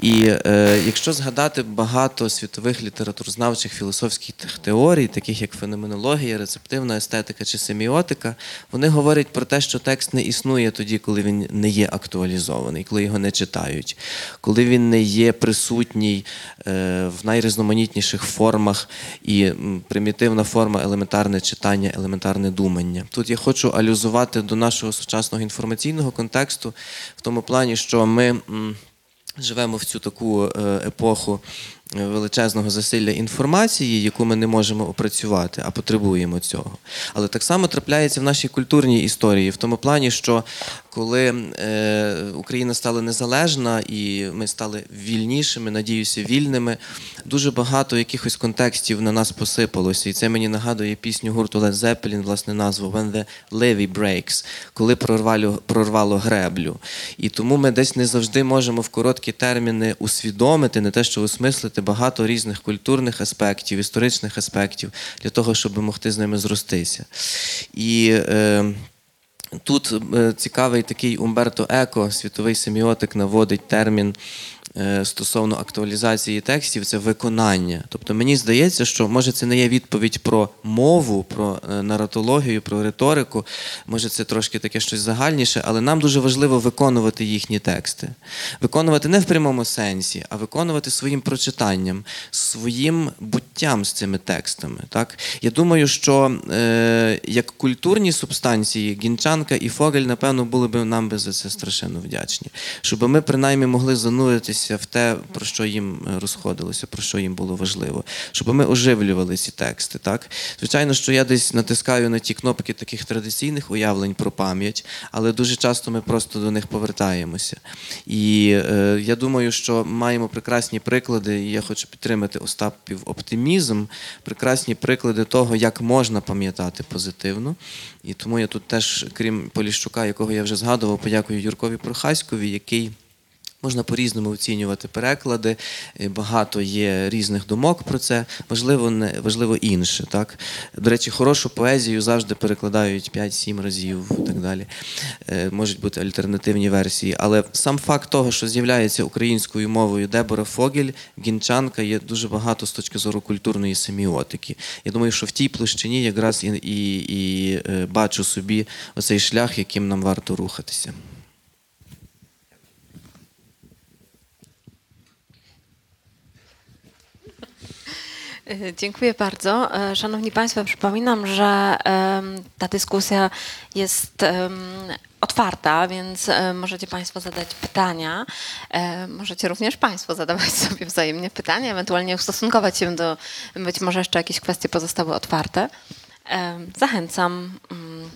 Speaker 7: І е, якщо згадати багато світових літературознавчих філософських теорій, таких як феноменологія, рецептивна естетика чи семіотика, вони говорять про те, що текст не існує тоді, коли він не є актуалізований, коли його не читають, коли він не є присутній е, в найрізноманітніших формах і примітивна форма елементарне читання, елементарне думання. Тут я хочу алюзувати до нашого сучасного інформаційного контексту в тому плані, що ми. Живемо в цю таку е, епоху величезного засилля інформації, яку ми не можемо опрацювати, а потребуємо цього. Але так само трапляється в нашій культурній історії, в тому плані, що коли е, Україна стала незалежна і ми стали вільнішими, надіюся, вільними, дуже багато якихось контекстів на нас посипалося. І це мені нагадує пісню гурту Led Zeppelin, власне, назву When the Levy Breaks, коли прорвало, прорвало греблю. І тому ми десь не завжди можемо в короткі терміни усвідомити, не те, що осмислити багато різних культурних аспектів, історичних аспектів для того, щоб могти з ними зростися. І е, Тут е, цікавий такий Умберто Еко, світовий семіотик, наводить термін стосовно актуалізації текстів це виконання. Тобто мені здається, що може це не є відповідь про мову, про е, наратологію, про риторику, може це трошки таке щось загальніше, але нам дуже важливо виконувати їхні тексти. Виконувати не в прямому сенсі, а виконувати своїм прочитанням, своїм буттям з цими текстами. Так? Я думаю, що е, як культурні субстанції Гінчанка і Фогель, напевно, були б нам би за це страшенно вдячні. Щоб ми принаймні могли зануритися в те, про що їм е, розходилося, про що їм було важливо. Щоб ми оживлювали ці тексти. Так? Звичайно, що я десь натискаю на ті кнопки таких традиційних уявлень про пам'ять, але дуже часто ми просто до них повертаємося. І е, я думаю, що маємо прекрасні приклади, і я хочу підтримати Остапів оптимізм, прекрасні приклади того, як можна пам'ятати позитивно. І тому я тут теж, крім Поліщука, якого я вже згадував, подякую Юркові Прохаськові, який. Можна по-різному оцінювати переклади, е, багато є різних думок про це. Важливо не важливо інше. Так до речі, хорошу поезію завжди перекладають 5-7 разів і так далі. Е, Можуть бути альтернативні версії. Але сам факт того, що з'являється українською мовою Дебора Фогель, Гінчанка, є дуже багато з точки зору культурної семіотики. Я думаю, що в тій площині якраз і, і, і е, бачу собі оцей шлях, яким нам варто рухатися.
Speaker 3: Dziękuję bardzo. E, Szanowni Państwo, przypominam, że ta dyskusja jest otwarta, więc e, możecie Państwo zadać pytania. E, Możecie również Państwo zadawać sobie wzajemnie pytania, ewentualnie ustosunkować się do, być może jeszcze jakieś kwestie pozostały otwarte. Zachęcam. mm,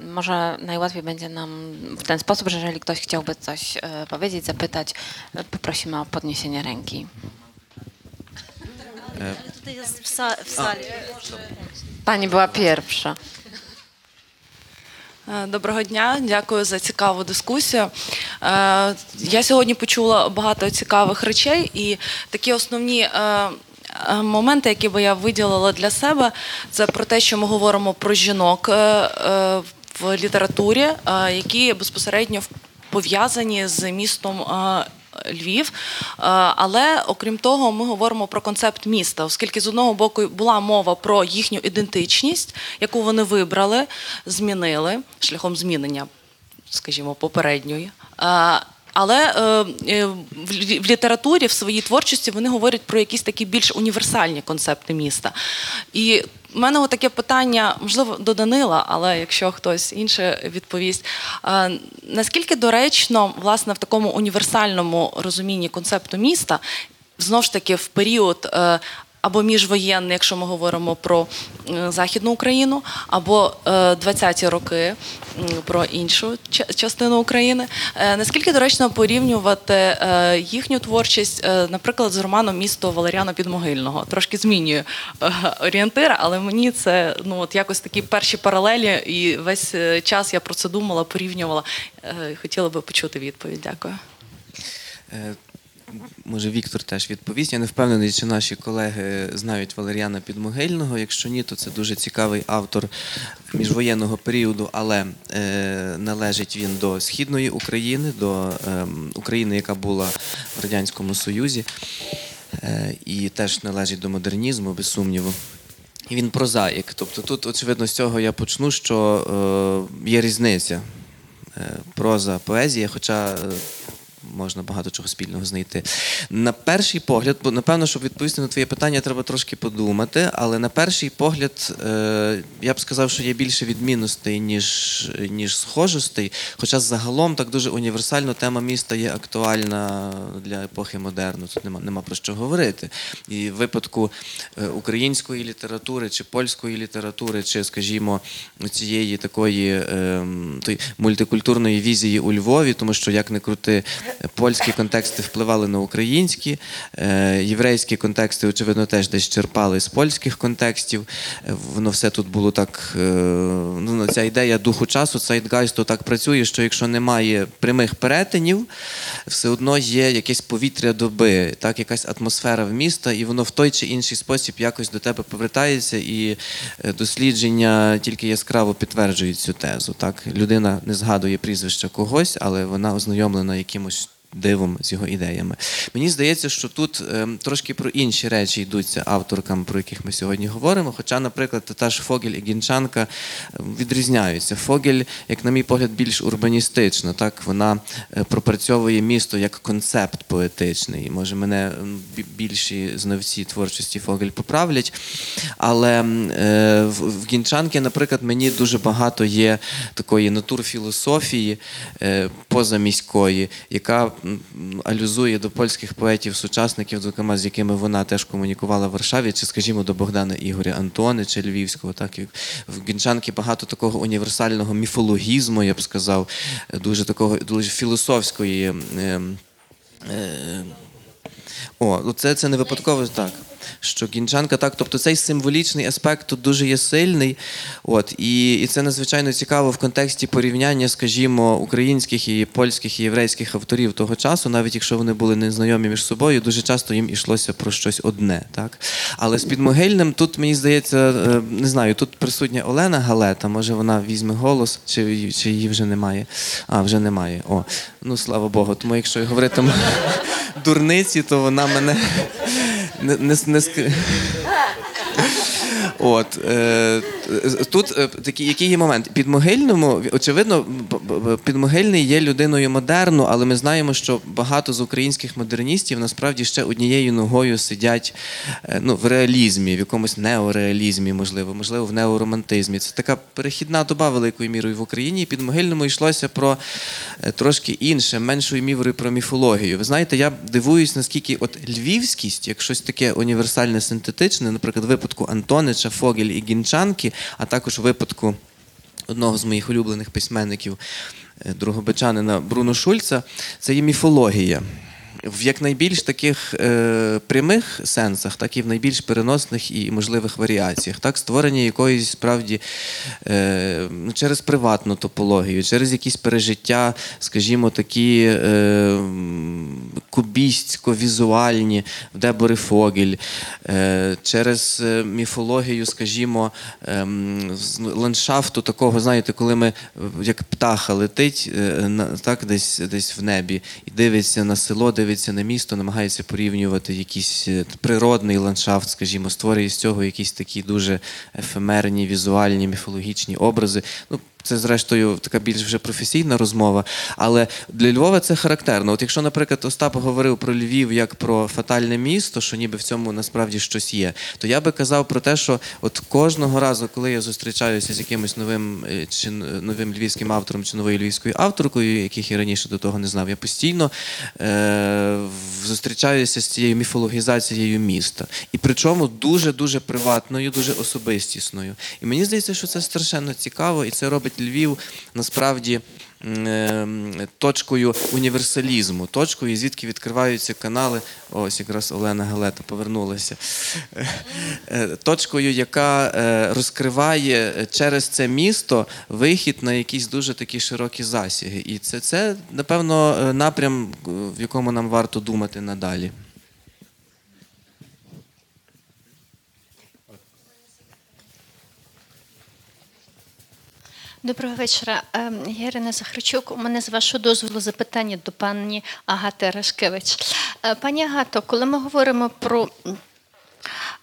Speaker 3: Może najłatwiej będzie nam w ten sposób, że jeżeli ktoś chciałby coś e, powiedzieć, zapytać, e, poprosimy o podniesienie ręki.
Speaker 1: В залі.
Speaker 3: Pani była pierwsza.
Speaker 9: Е, Доброго дня, дякую за цікаву дискусію. Е, Я сьогодні почула багато цікавих речей, і такі основні е, е, моменти, які би я виділила для себе, це про те, що ми говоримо про жінок е, е, в літературі, е, які безпосередньо пов'язані з містом. е, Львів, Е, але окрім того, ми говоримо про концепт міста, оскільки з одного боку була мова про їхню ідентичність, яку вони вибрали, змінили шляхом змінення, скажімо, попередньої. Е, Але е, в літературі, в своїй творчості вони говорять про якісь такі більш універсальні концепти міста. І в мене таке питання, можливо, до Данила, але якщо хтось інше відповість. Наскільки доречно, власне, в такому універсальному розумінні концепту міста, знову ж таки, в період е, або міжвоєнний, якщо ми говоримо про е, Західну Україну, або е, 20-ті роки про іншу частину України. Е, Наскільки доречно порівнювати е, їхню творчість, е, наприклад, з романом Місто Валеріана Підмогильного? Трошки змінюю е, орієнтир, але мені це ну от якось такі перші паралелі, і весь е, час я про це думала, порівнювала. Е, Хотіла би почути відповідь. Дякую.
Speaker 7: Може Віктор теж відповість. Я не впевнений, чи наші колеги знають Валеріана Підмогильного. Якщо ні, то це дуже цікавий автор міжвоєнного періоду, але е, належить він до Східної України, до е, України, яка була в Радянському Союзі, е, і теж належить до модернізму, без сумніву. І він прозаїк. Тобто тут, очевидно, з цього я почну, що е, є різниця. Е, проза, поезія, хоча е, можна багато чого спільного знайти. На перший погляд, бо напевно, щоб відповісти на твоє питання, треба трошки подумати, але на перший погляд е, я б сказав, що є більше відмінностей, ніж, ніж схожостей. Хоча загалом так дуже універсально тема міста є актуальна для епохи модерну. Тут нема, нема про що говорити. І в випадку е, української літератури чи польської літератури, чи, скажімо, цієї такої ем, мультикультурної візії у Львові, тому що як не крути, польські контексти впливали на українські, е, єврейські контексти, очевидно, теж десь черпали з польських контекстів. Е, Воно все тут було так. е, Ну, ця ідея духу часу, цейтгайсту так працює, що якщо немає прямих перетинів, все одно є якесь повітря доби, так, якась атмосфера в міста, і воно в той чи інший спосіб якось до тебе повертається, і дослідження тільки яскраво підтверджують цю тезу. Так? Людина не згадує прізвища когось, але вона ознайомлена якимось. Дивом з його ідеями. Мені здається, що тут е, трошки про інші речі йдуться авторкам, про яких ми сьогодні говоримо. Хоча, наприклад, та ж Фогель і Гінчанка е, відрізняються. Фогель, як на мій погляд, більш урбаністична. Так вона е, пропрацьовує місто як концепт поетичний. Може, мене більші знавці творчості Фогель поправлять. Але е, в, Гінчанки, наприклад, мені дуже багато є такої натурфілософії е, позаміської, яка алюзує до польських поетів-сучасників, зокрема з якими вона теж комунікувала в Варшаві, чи, скажімо, до Богдана Ігоря Антонича Львівського. Так в Гінчанки багато такого універсального міфологізму, я б сказав, дуже такого дуже філософської. е, е, о, ну це, це не випадково так. Що кінчанка, так, тобто цей символічний аспект тут дуже є сильний. От, і, і це надзвичайно цікаво в контексті порівняння, скажімо, українських і польських і єврейських авторів того часу, навіть якщо вони були незнайомі між собою, дуже часто їм ішлося про щось одне. Так? Але з підмогильним тут, мені здається, е, не знаю, тут присутня Олена Галета, може вона візьме голос, чи, чи її вже немає. А, вже немає. О, ну слава Богу. Тому якщо я говоритиму дурниці, то вона мене Nesse, nesse... От е, тут е, такий, який є момент. Підмогильному, очевидно, б- б- підмогильний є людиною модерну, але ми знаємо, що багато з українських модерністів насправді ще однією ногою сидять е, ну, в реалізмі, в якомусь неореалізмі, можливо, можливо, в неоромантизмі. Це така перехідна доба великою мірою в Україні. І підмогильному йшлося про е, трошки інше, меншою мірою про міфологію. Ви знаєте, я дивуюсь, наскільки от львівськість, як щось таке універсальне синтетичне, наприклад, в випадку Антонича, Фогель і Гінчанки, а також випадку одного з моїх улюблених письменників, е, другобичанина Бруно Шульца, це є міфологія. В якнайбільш таких е, прямих сенсах, так і в найбільш переносних і можливих варіаціях, так, створення якоїсь справді е, ну, через приватну топологію, через якісь пережиття, скажімо, такі е, кубістсько-візуальні в Дебори Фогель, е, через е, міфологію, скажімо, з ландшафту такого, знаєте, коли ми е, як птаха летить е, так, десь, десь в небі і дивиться на село, дивиться на місто, намагається порівнювати якийсь е, природний ландшафт, скажімо, створює з цього якісь такі дуже ефемерні, візуальні, міфологічні образи. Ну, це, зрештою, така більш вже професійна розмова. Але для Львова це характерно. От якщо, наприклад, Остап говорив про Львів як про фатальне місто, що ніби в цьому насправді щось є, то я би казав про те, що от кожного разу, коли я зустрічаюся з якимось новим е, чи новим львівським автором чи новою львівською авторкою, яких я раніше до того не знав, я постійно е- зустрічаюся з цією міфологізацією міста. І причому дуже дуже приватною, дуже особистісною. І мені здається, що це страшенно цікаво, і це робить Львів насправді е, точкою універсалізму, точкою, звідки відкриваються канали. Ось якраз Олена Галета повернулася. Е, Точкою, яка е, розкриває через це місто вихід на якісь дуже такі широкі засіги. І це, це напевно, напрям, в якому нам варто думати надалі.
Speaker 10: Доброго вечора. Ем, Я Ірина Захарчук. У мене з вашого дозволу запитання до пані Агати Рашкевич. Е, Пані Агато, коли ми говоримо про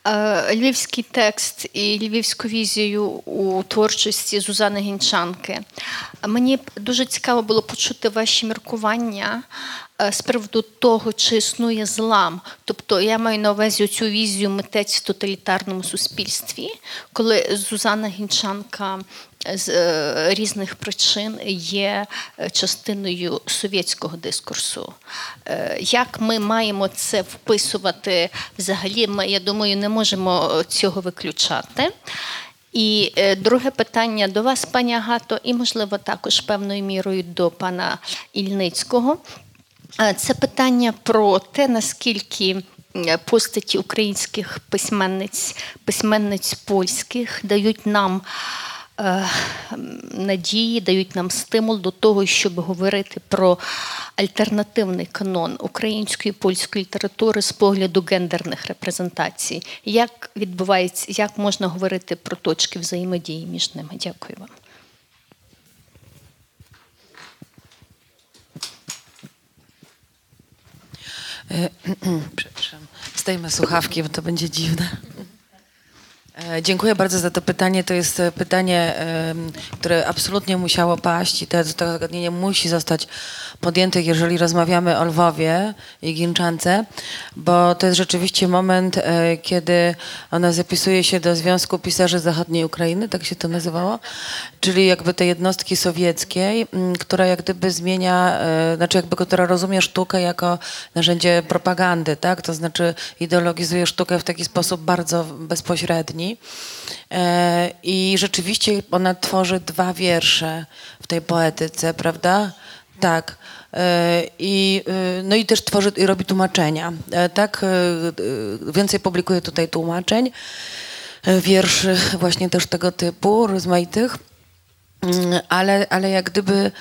Speaker 10: е, львівський текст і львівську візію у творчості Зузани Гінчанки, мені дуже цікаво було почути ваші міркування е, з приводу того, чи існує злам. Тобто я маю на увазі цю візію митець в тоталітарному суспільстві, коли Зузана Гінчанка з е, різних причин є е, частиною совєтського дискурсу. Е, Як ми маємо це вписувати взагалі? Ми, я думаю, не можемо цього виключати. І друге питання до вас, пані Агато, і, можливо, також певною мірою до пана Ільницького. Це питання про те, наскільки постаті українських письменниць, письменниць польських дають нам надії, дають нам стимул до того, щоб говорити про альтернативний канон української і польської літератури з погляду гендерних репрезентацій. Як відбувається, як можна говорити про точки взаємодії між ними? Дякую вам.
Speaker 5: Przepraszam. Zdejmę słuchawki, bo to będzie. E, Dziękuję bardzo za to pytanie. To jest e, pytanie, które absolutnie musiało paść i to, to zagadnienie musi zostać podjęte, jeżeli rozmawiamy o Lwowie i Ginczance, bo to jest rzeczywiście moment, e, kiedy ona zapisuje się do Związku Pisarzy Zachodniej Ukrainy, tak się to nazywało, czyli jakby tej jednostki sowieckiej, która jak gdyby zmienia, znaczy jakby która rozumie sztukę jako narzędzie propagandy, tak? To znaczy ideologizuje sztukę w taki sposób bardzo bezpośredni. E, I rzeczywiście ona tworzy dwa wiersze w tej poetyce, prawda? Tak. E, I, e, no i też tworzy i robi tłumaczenia. Tak, więcej publikuje tutaj tłumaczeń, wierszy właśnie też tego typu, rozmaitych. Mm, Ale, ale jak gdyby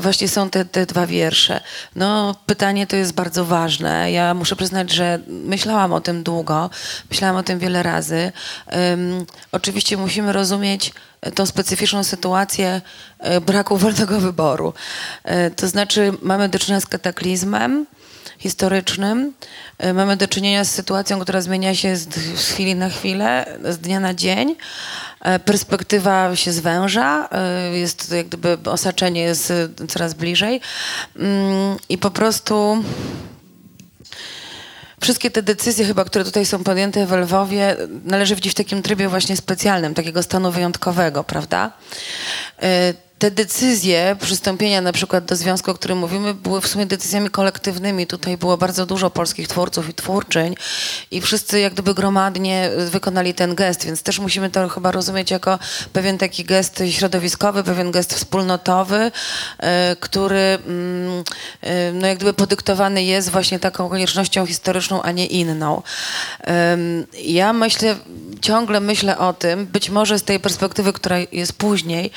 Speaker 5: właśnie są te, te dwa wiersze. No, pytanie to jest bardzo ważne. Ja muszę przyznać, że myślałam o tym długo, myślałam o tym wiele razy. Em, oczywiście musimy rozumieć tą specyficzną sytuację e, braku wolnego wyboru. E, to znaczy mamy do czynienia z kataklizmem, historycznym. E, Mamy do czynienia z sytuacją, która zmienia się z chwili na chwilę, z dnia na dzień. E, Perspektywa się zwęża, e, jest jak gdyby osaczenie jest e, coraz bliżej Mm, i po prostu wszystkie te decyzje chyba, które tutaj są podjęte w Lwowie, należy widzieć w takim trybie właśnie specjalnym, takiego stanu wyjątkowego, prawda? Te decyzje przystąpienia na przykład do związku, o którym mówimy, były w sumie decyzjami kolektywnymi. Tutaj było bardzo dużo polskich twórców i twórczyń i wszyscy jak gdyby gromadnie wykonali ten gest, więc też musimy to chyba rozumieć jako pewien taki gest środowiskowy, pewien gest wspólnotowy, e, który mm, e, no jak gdyby podyktowany jest właśnie taką koniecznością historyczną, a nie inną. Ja myślę, ciągle myślę o tym, być może z tej perspektywy, która jest później,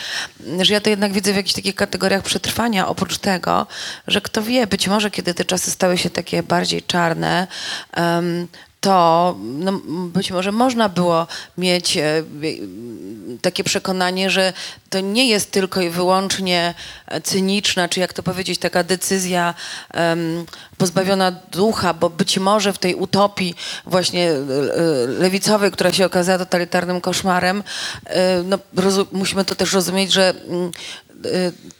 Speaker 5: że ja to jednak widzę w jakichś takich kategoriach przetrwania, oprócz tego, że kto wie, być może kiedy te czasy stały się takie bardziej czarne, em, to no, być może można było mieć e, takie przekonanie, że to nie jest tylko i wyłącznie cyniczna, czy jak to powiedzieć, taka decyzja pozbawiona ducha, bo być może w tej utopii właśnie e, e, lewicowej, która się okazała totalitarnym koszmarem, no, musimy to też rozumieć, że mm,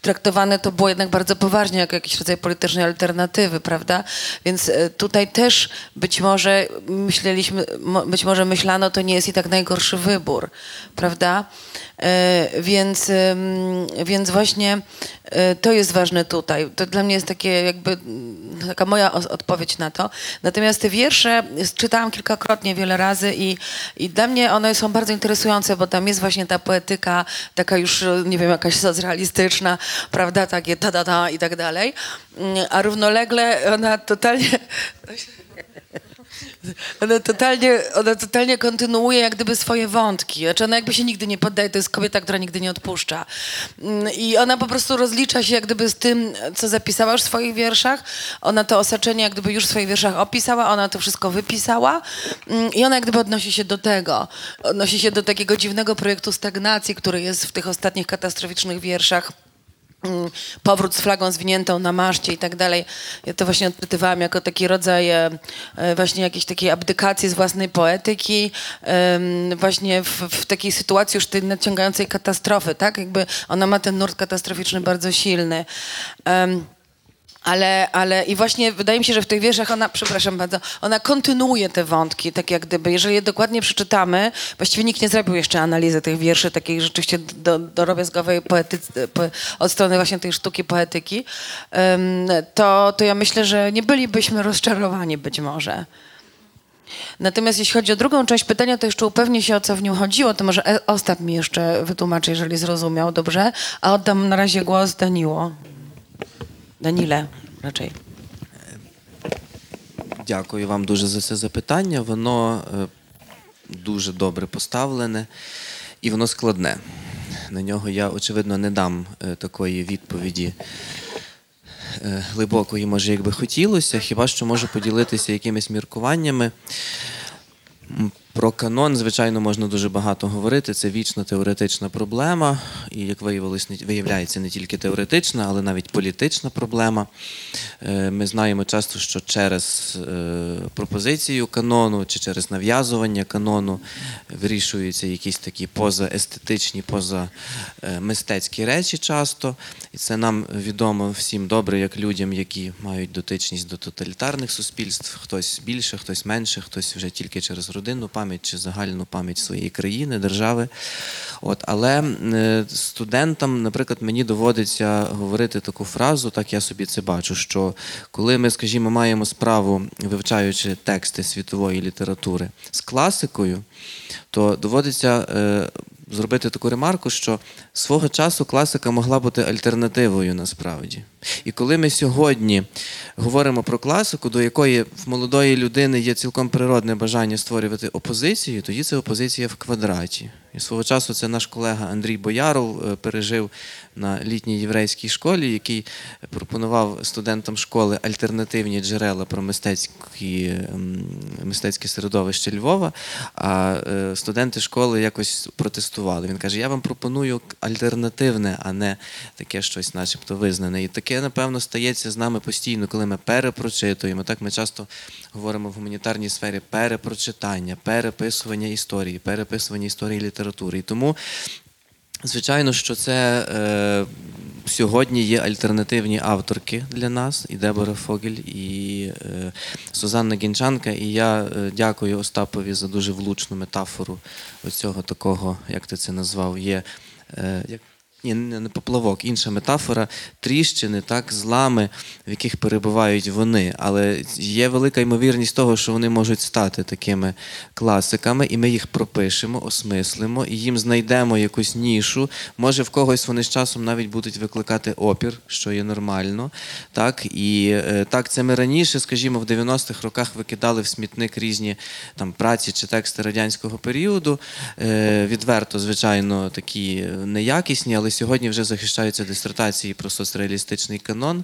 Speaker 5: traktowane to było jednak bardzo poważnie jako jakiś rodzaj politycznej alternatywy, prawda? Więc y, tutaj też być może myśleliśmy, być może myślano, to nie jest i tak najgorszy wybór, prawda? Y, Więc, więc właśnie y, to jest ważne tutaj. To dla mnie jest takie jakby taka moja odpowiedź na to. Natomiast te wiersze czytałam kilkakrotnie, wiele razy i, i dla mnie one są bardzo interesujące, bo tam jest właśnie ta poetyka taka już, nie wiem, jakaś socrealizowana, anarchistyczna, prawda, takie ta-da-da i tak dalej, Mm, a równolegle ona totalnie... Ona totalnie, ona totalnie kontynuuje jak gdyby swoje wątki. Znaczy ona jakby się nigdy nie poddaje, to jest kobieta, która nigdy nie odpuszcza. Mm, I ona po prostu rozlicza się jak gdyby z tym, co zapisała już w swoich wierszach. Ona to osaczenie jak gdyby już w swoich wierszach opisała, ona to wszystko wypisała Mm, i ona jak gdyby odnosi się do tego. Odnosi się do takiego dziwnego projektu stagnacji, który jest w tych ostatnich katastroficznych wierszach powrót z flagą zwiniętą na maszcie i tak dalej. Ja to właśnie odczytywałam jako taki rodzaj e, e, właśnie jakiejś takiej abdykacji z własnej poetyki, właśnie w, w takiej sytuacji już tej nadciągającej katastrofy, tak? Jakby ona ma ten nurt katastroficzny bardzo silny. Ale, ale i właśnie wydaje mi się, że w tych wierszach ona, przepraszam bardzo, ona kontynuuje te wątki, tak jak gdyby, jeżeli je dokładnie przeczytamy, właściwie nikt nie zrobił jeszcze analizy tych wierszy, takiej rzeczywiście do, drobiazgowej poetycy, po, od strony właśnie tej sztuki poetyki, to, to ja myślę, że nie bylibyśmy rozczarowani być może. Natomiast jeśli chodzi o drugą część pytania, to jeszcze upewnię się, o co w nim chodziło. To może E- Ostap mi jeszcze wytłumaczy, jeżeli zrozumiał dobrze. A oddam na razie głos Daniło. Даніле, raczej.
Speaker 7: Дякую вам дуже за це запитання. Воно е, дуже добре поставлене і воно складне. На нього я, очевидно, не дам е, такої відповіді е, глибокої, може, як би хотілося, хіба що можу поділитися якимись міркуваннями. Про канон, звичайно, можна дуже багато говорити. Це вічно теоретична проблема, і як виявилось, виявляється не тільки теоретична, але навіть політична проблема. Е, Ми знаємо часто, що через е, пропозицію канону чи через нав'язування канону вирішуються якісь такі позаестетичні, позамистецькі речі часто. І це нам відомо всім добре, як людям, які мають дотичність до тоталітарних суспільств. Хтось більше, хтось менше, хтось вже тільки через родинну пам'ять чи загальну пам'ять своєї країни, держави. От, але е, студентам, наприклад, мені доводиться говорити таку фразу, так я собі це бачу, що коли ми, скажімо, маємо справу, вивчаючи тексти світової літератури з класикою, то доводиться е, зробити таку ремарку, що свого часу класика могла бути альтернативою насправді. І коли ми сьогодні говоримо про класику, до якої в молодої людини є цілком природне бажання створювати опозицію, тоді це опозиція в квадраті. І свого часу це наш колега Андрій Бояров е, пережив на літній єврейській школі, який пропонував студентам школи альтернативні джерела про мистецькі, мистецьке середовище Львова. А е, студенти школи якось протестували. Він каже: Я вам пропоную альтернативне, а не таке щось, начебто, визнане. І таке, напевно, стається з нами постійно, коли ми перепрочитуємо. Так ми часто говоримо в гуманітарній сфері перепрочитання, переписування історії, переписування історії літератури. І тому Звичайно, що це е, сьогодні є альтернативні авторки для нас, і Дебора Фогель, і е, Сузанна Гінчанка. І я е, дякую Остапові за дуже влучну метафору оцього такого, як ти це назвав, є. Eh, jak ні, не поплавок, інша метафора тріщини, так, злами, в яких перебувають вони. Але є велика ймовірність того, що вони можуть стати такими класиками, і ми їх пропишемо, осмислимо, і їм знайдемо якусь нішу. Може, в когось вони з часом навіть будуть викликати опір, що є нормально. Так, і е, так, це ми раніше, скажімо, в 90-х роках викидали в смітник різні там праці чи тексти радянського періоду. Е, відверто, звичайно, такі неякісні, але сьогодні вже захищаються дисертації про соцреалістичний канон,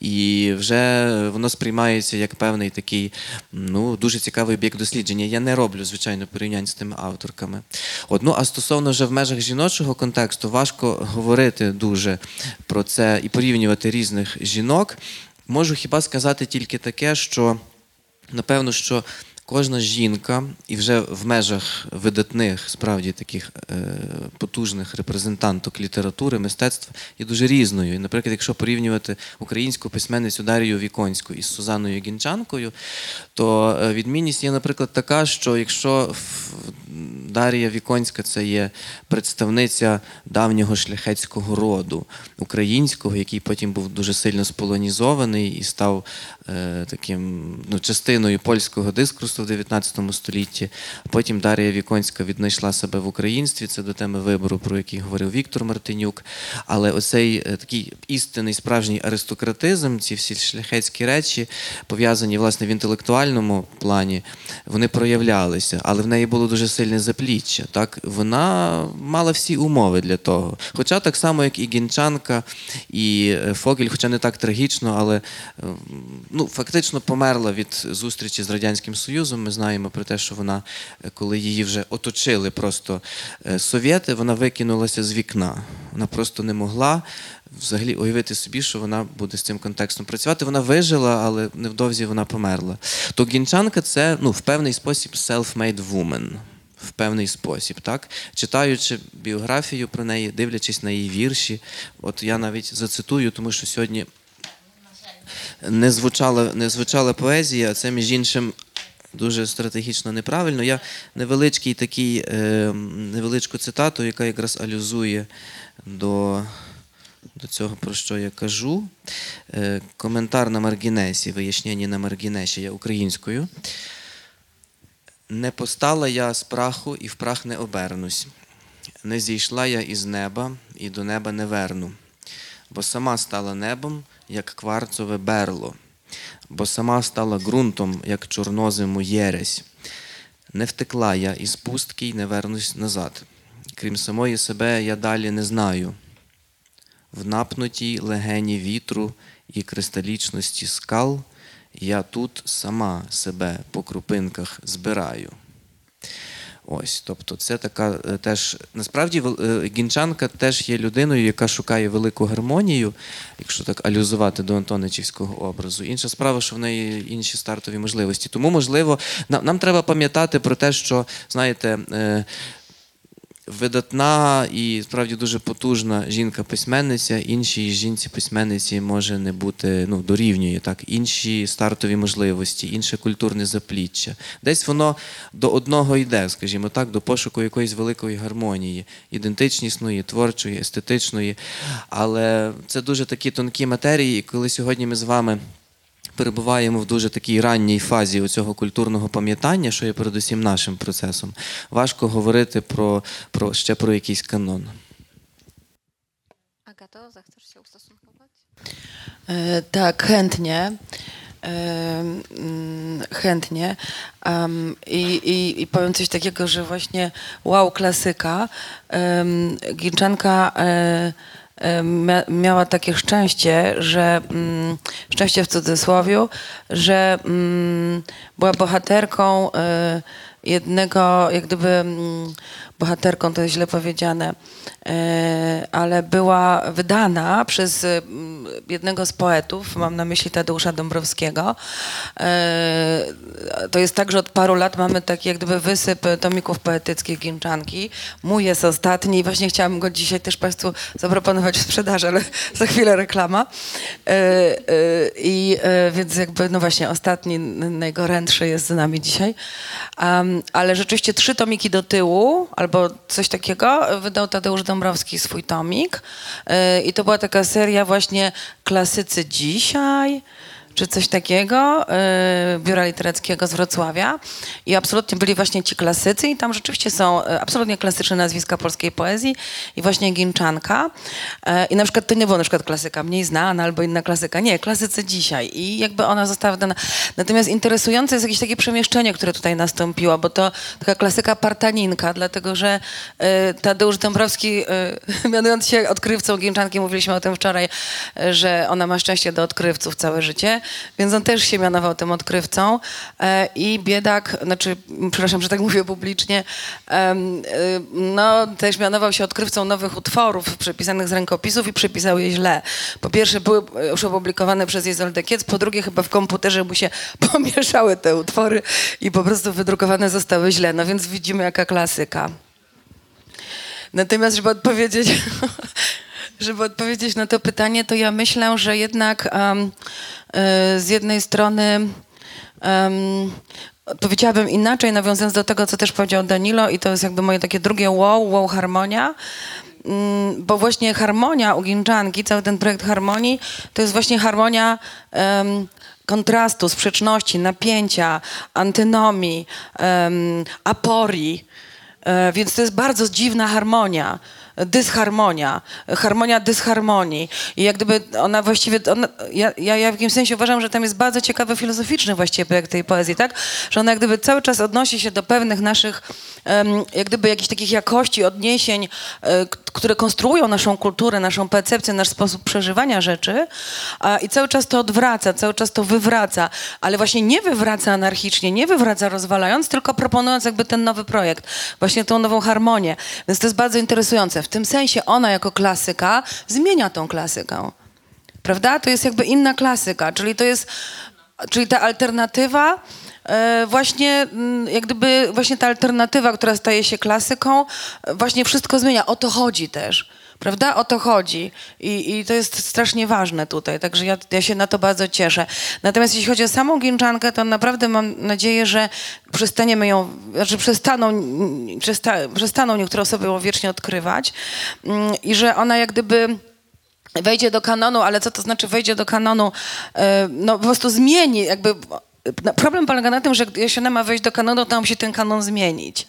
Speaker 7: і вже воно сприймається як певний такий ну, дуже цікавий об'єкт дослідження. Я не роблю, звичайно, порівнянь з тими авторками. От, ну, а стосовно вже в межах жіночого контексту, важко говорити дуже про це і порівнювати різних жінок. Можу хіба сказати тільки таке, що напевно, що кожна жінка, і вже в межах видатних, справді таких е, потужних репрезентанток літератури, мистецтва, є дуже різною. І, наприклад, якщо порівнювати українську письменницю Дарію Віконську із Сузаною Гінчанкою, то е, відмінність є, наприклад, така, що якщо Дар'я Віконська це є представниця давнього шляхетського роду українського, який потім був дуже сильно сполонізований і став таким ну, частиною польського дискурсу в 19 столітті. Потім Дар'я Віконська віднайшла себе в українстві. Це до теми вибору, про який говорив Віктор Мартинюк. Але оцей е, такий істинний справжній аристократизм, ці всі шляхетські речі, пов'язані власне в інтелектуальному плані, вони проявлялися, але в неї було дуже сильне запліччя. Так? Вона мала всі умови для того. Хоча так само, як і Гінчанка, і е, Фогель, хоча не так трагічно, але е, ну, фактично померла від зустрічі з Радянським Союзом. Ми знаємо про те, що вона, е, коли її вже оточили просто е, совєти, вона викинулася з вікна. Вона просто не могла взагалі уявити собі, що вона буде з цим контекстом працювати. Вона вижила, але невдовзі вона померла. То гінчанка це ну, в певний спосіб self-made woman. В певний спосіб, так читаючи біографію про неї, дивлячись на її вірші, от я навіть зацитую, тому що сьогодні не звучала, не звучала поезія, це між іншим дуже стратегічно неправильно. Я невеличкий такий, е, невеличку цитату, яка якраз алюзує до, до цього, про що я кажу. Е, коментар на маргінесі, вияснення на маргінесі я українською. Не постала я з праху і в прах не обернусь. Не зійшла я із неба і до неба не верну, бо сама стала небом, як кварцове берло, бо сама стала ґрунтом, як чорнозиму єресь. Не втекла я із пустки й не вернусь назад. Крім самої себе, я далі не знаю. В напнутій легені вітру і кристалічності скал я тут сама себе по крупинках збираю. Ось, тобто, це така е, теж насправді е, гінчанка теж є людиною, яка шукає велику гармонію, якщо так алюзувати до Антоничівського образу. Інша справа, що в неї інші стартові можливості. Тому, можливо, нам, нам треба пам'ятати про те, що знаєте. Видатна і справді дуже потужна жінка-письменниця, іншій жінці-письменниці може не бути, ну, дорівнює так, інші стартові можливості, інше культурне запліччя. Десь воно до одного йде, скажімо так, до пошуку якоїсь великої гармонії, ідентичнісної, творчої, естетичної. Але це дуже такі тонкі матерії, і коли сьогодні ми з вами перебуваємо в дуже такій ранній фазі цього культурного пам'ятання, що є передусім нашим процесом. Важко говорити про, про ще про якийсь канон.
Speaker 3: Agato, zechcesz się ustosunkować?
Speaker 5: E, Tak, chętnie. Chętnie. I, i, I powiem coś takiego, że właśnie wow, klasyka. Ginczanka miała takie szczęście, że mm, szczęście w cudzysłowie, że mm, była bohaterką e, jednego, jak gdyby mm, bohaterką, to jest źle powiedziane, e, ale była wydana przez mm, jednego z poetów, mam na myśli Tadeusza Dąbrowskiego. E, To jest tak, że od paru lat mamy taki jak gdyby wysyp tomików poetyckich Ginczanki. Mój jest ostatni i właśnie chciałam go dzisiaj też Państwu zaproponować w sprzedaży, ale za chwilę reklama. E, e, I e, więc jakby, no właśnie, ostatni, najgorętszy jest z nami dzisiaj. Ale rzeczywiście trzy tomiki do tyłu, albo coś takiego, wydał Tadeusz Dąbrowski swój tomik. E, I to była taka seria właśnie klasycy dzisiaj, czy coś takiego, e, Biura Literackiego z Wrocławia. I absolutnie byli właśnie ci klasycy i tam rzeczywiście są e, absolutnie klasyczne nazwiska polskiej poezji i właśnie Ginczanka. E, I na przykład to nie było na przykład klasyka mniej znana albo inna klasyka. Nie, klasycy dzisiaj. I jakby ona została. Natomiast interesujące jest jakieś takie przemieszczenie, które tutaj nastąpiło, bo to taka klasyka partaninka, dlatego że e, Tadeusz Dąbrowski, e, mianując się odkrywcą Ginczanki, mówiliśmy o tym wczoraj, że ona ma szczęście do odkrywców całe życie, więc on też się mianował tym odkrywcą e, i biedak, znaczy, przepraszam, że tak mówię publicznie, e, no też mianował się odkrywcą nowych utworów przepisanych z rękopisów i przepisał je źle. Po pierwsze były e, już opublikowane przez Izoldę Kiec, po drugie chyba w komputerze mu się pomieszały te utwory i po prostu wydrukowane zostały źle, no więc widzimy jaka klasyka. Natomiast, żeby odpowiedzieć, żeby odpowiedzieć na to pytanie, to ja myślę, że jednak em, e, z jednej strony em, powiedziałabym inaczej, nawiązując do tego, co też powiedział Danilo i to jest jakby moje takie drugie wow, wow harmonia, Mm, bo właśnie harmonia u Ginczanki, cały ten projekt harmonii, to jest właśnie harmonia em, kontrastu, sprzeczności, napięcia, antynomii, em, aporii. E, więc to jest bardzo dziwna harmonia, dysharmonia, harmonia dysharmonii. I jak gdyby ona właściwie, ona, ja, ja, ja w jakimś sensie uważam, że tam jest bardzo ciekawy filozoficzny właściwie projekt tej poezji, tak? Że ona jak gdyby cały czas odnosi się do pewnych naszych, em, jak gdyby jakichś takich jakości, odniesień, e, które konstruują naszą kulturę, naszą percepcję, nasz sposób przeżywania rzeczy a, i cały czas to odwraca, cały czas to wywraca, ale właśnie nie wywraca anarchicznie, nie wywraca rozwalając, tylko proponując jakby ten nowy projekt, właśnie tą nową harmonię. Więc to jest bardzo interesujące. W tym sensie ona jako klasyka zmienia tą klasykę. Prawda? To jest jakby inna klasyka, czyli to jest, czyli ta alternatywa właśnie, mm, jak gdyby właśnie ta alternatywa, która staje się klasyką, e, właśnie wszystko zmienia. O to chodzi też. Prawda? O to chodzi. I, I to jest strasznie ważne tutaj, także ja, ja się na to bardzo cieszę. Natomiast jeśli chodzi o samą Ginczankę, to naprawdę mam nadzieję, że przestaniemy ją, znaczy przestaną, przesta, przestaną niektóre osoby ją wiecznie odkrywać mm, i że ona jak gdyby wejdzie do kanonu, ale co to znaczy wejdzie do kanonu? E, No po prostu zmieni, jakby problem polega na tym, że jeśli ona ma wejść do kanonu, to musi ten kanon zmienić.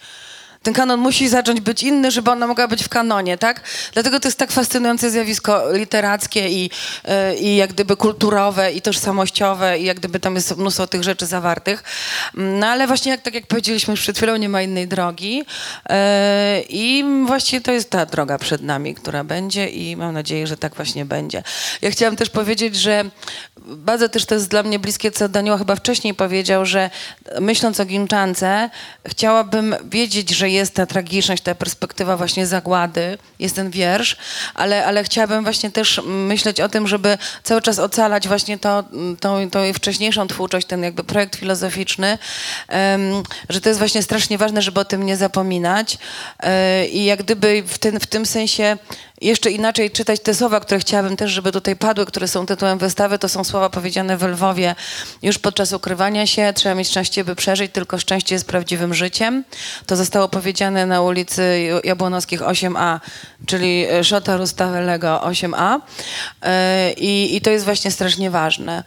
Speaker 5: Ten kanon musi zacząć być inny, żeby ona mogła być w kanonie, tak? Dlatego to jest tak fascynujące zjawisko literackie i, e, i jak gdyby kulturowe i tożsamościowe i jak gdyby tam jest mnóstwo tych rzeczy zawartych. No ale właśnie jak, tak jak powiedzieliśmy przed chwilą, nie ma innej drogi E, i właściwie to jest ta droga przed nami, która będzie i mam nadzieję, że tak właśnie będzie. Ja chciałam też powiedzieć, że bardzo też to jest dla mnie bliskie, co Daniel chyba wcześniej powiedział, że myśląc o Ginczance, chciałabym wiedzieć, że jest ta tragiczność, ta perspektywa właśnie zagłady, jest ten wiersz, ale, ale chciałabym właśnie też myśleć o tym, żeby cały czas ocalać właśnie to, tą, tą wcześniejszą twórczość, ten jakby projekt filozoficzny, że to jest właśnie strasznie ważne, żeby o tym nie zapominać. E, i jak gdyby w, ten, w tym sensie jeszcze inaczej czytać te słowa, które chciałabym też, żeby tutaj padły, które są tytułem wystawy, to są słowa powiedziane w Lwowie już podczas ukrywania się. Trzeba mieć szczęście, by przeżyć, tylko szczęście jest prawdziwym życiem. To zostało powiedziane na ulicy Jabłonowskich 8A, czyli Szota Rustawelego 8A. E, I, I to jest właśnie strasznie ważne.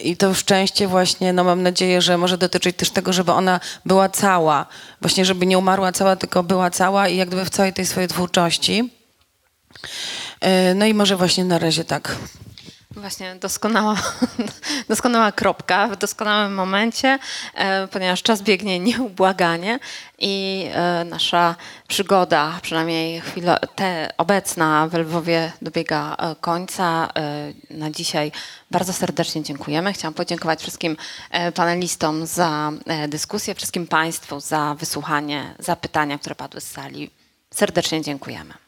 Speaker 5: I to szczęście właśnie, no mam nadzieję, że może dotyczyć też tego, żeby ona była cała. Właśnie, żeby nie umarła cała, tylko była cała i jak gdyby w całej tej swojej twórczości. Yy, No i może właśnie na razie tak.
Speaker 3: Właśnie doskonała, doskonała kropka w doskonałym momencie, e, ponieważ czas biegnie nieubłaganie i e, nasza przygoda, przynajmniej chwila, te, obecna w Lwowie dobiega e, końca. Na dzisiaj bardzo serdecznie dziękujemy. Chciałam podziękować wszystkim panelistom za dyskusję, wszystkim Państwu za wysłuchanie, za pytania, które padły z sali. Serdecznie dziękujemy.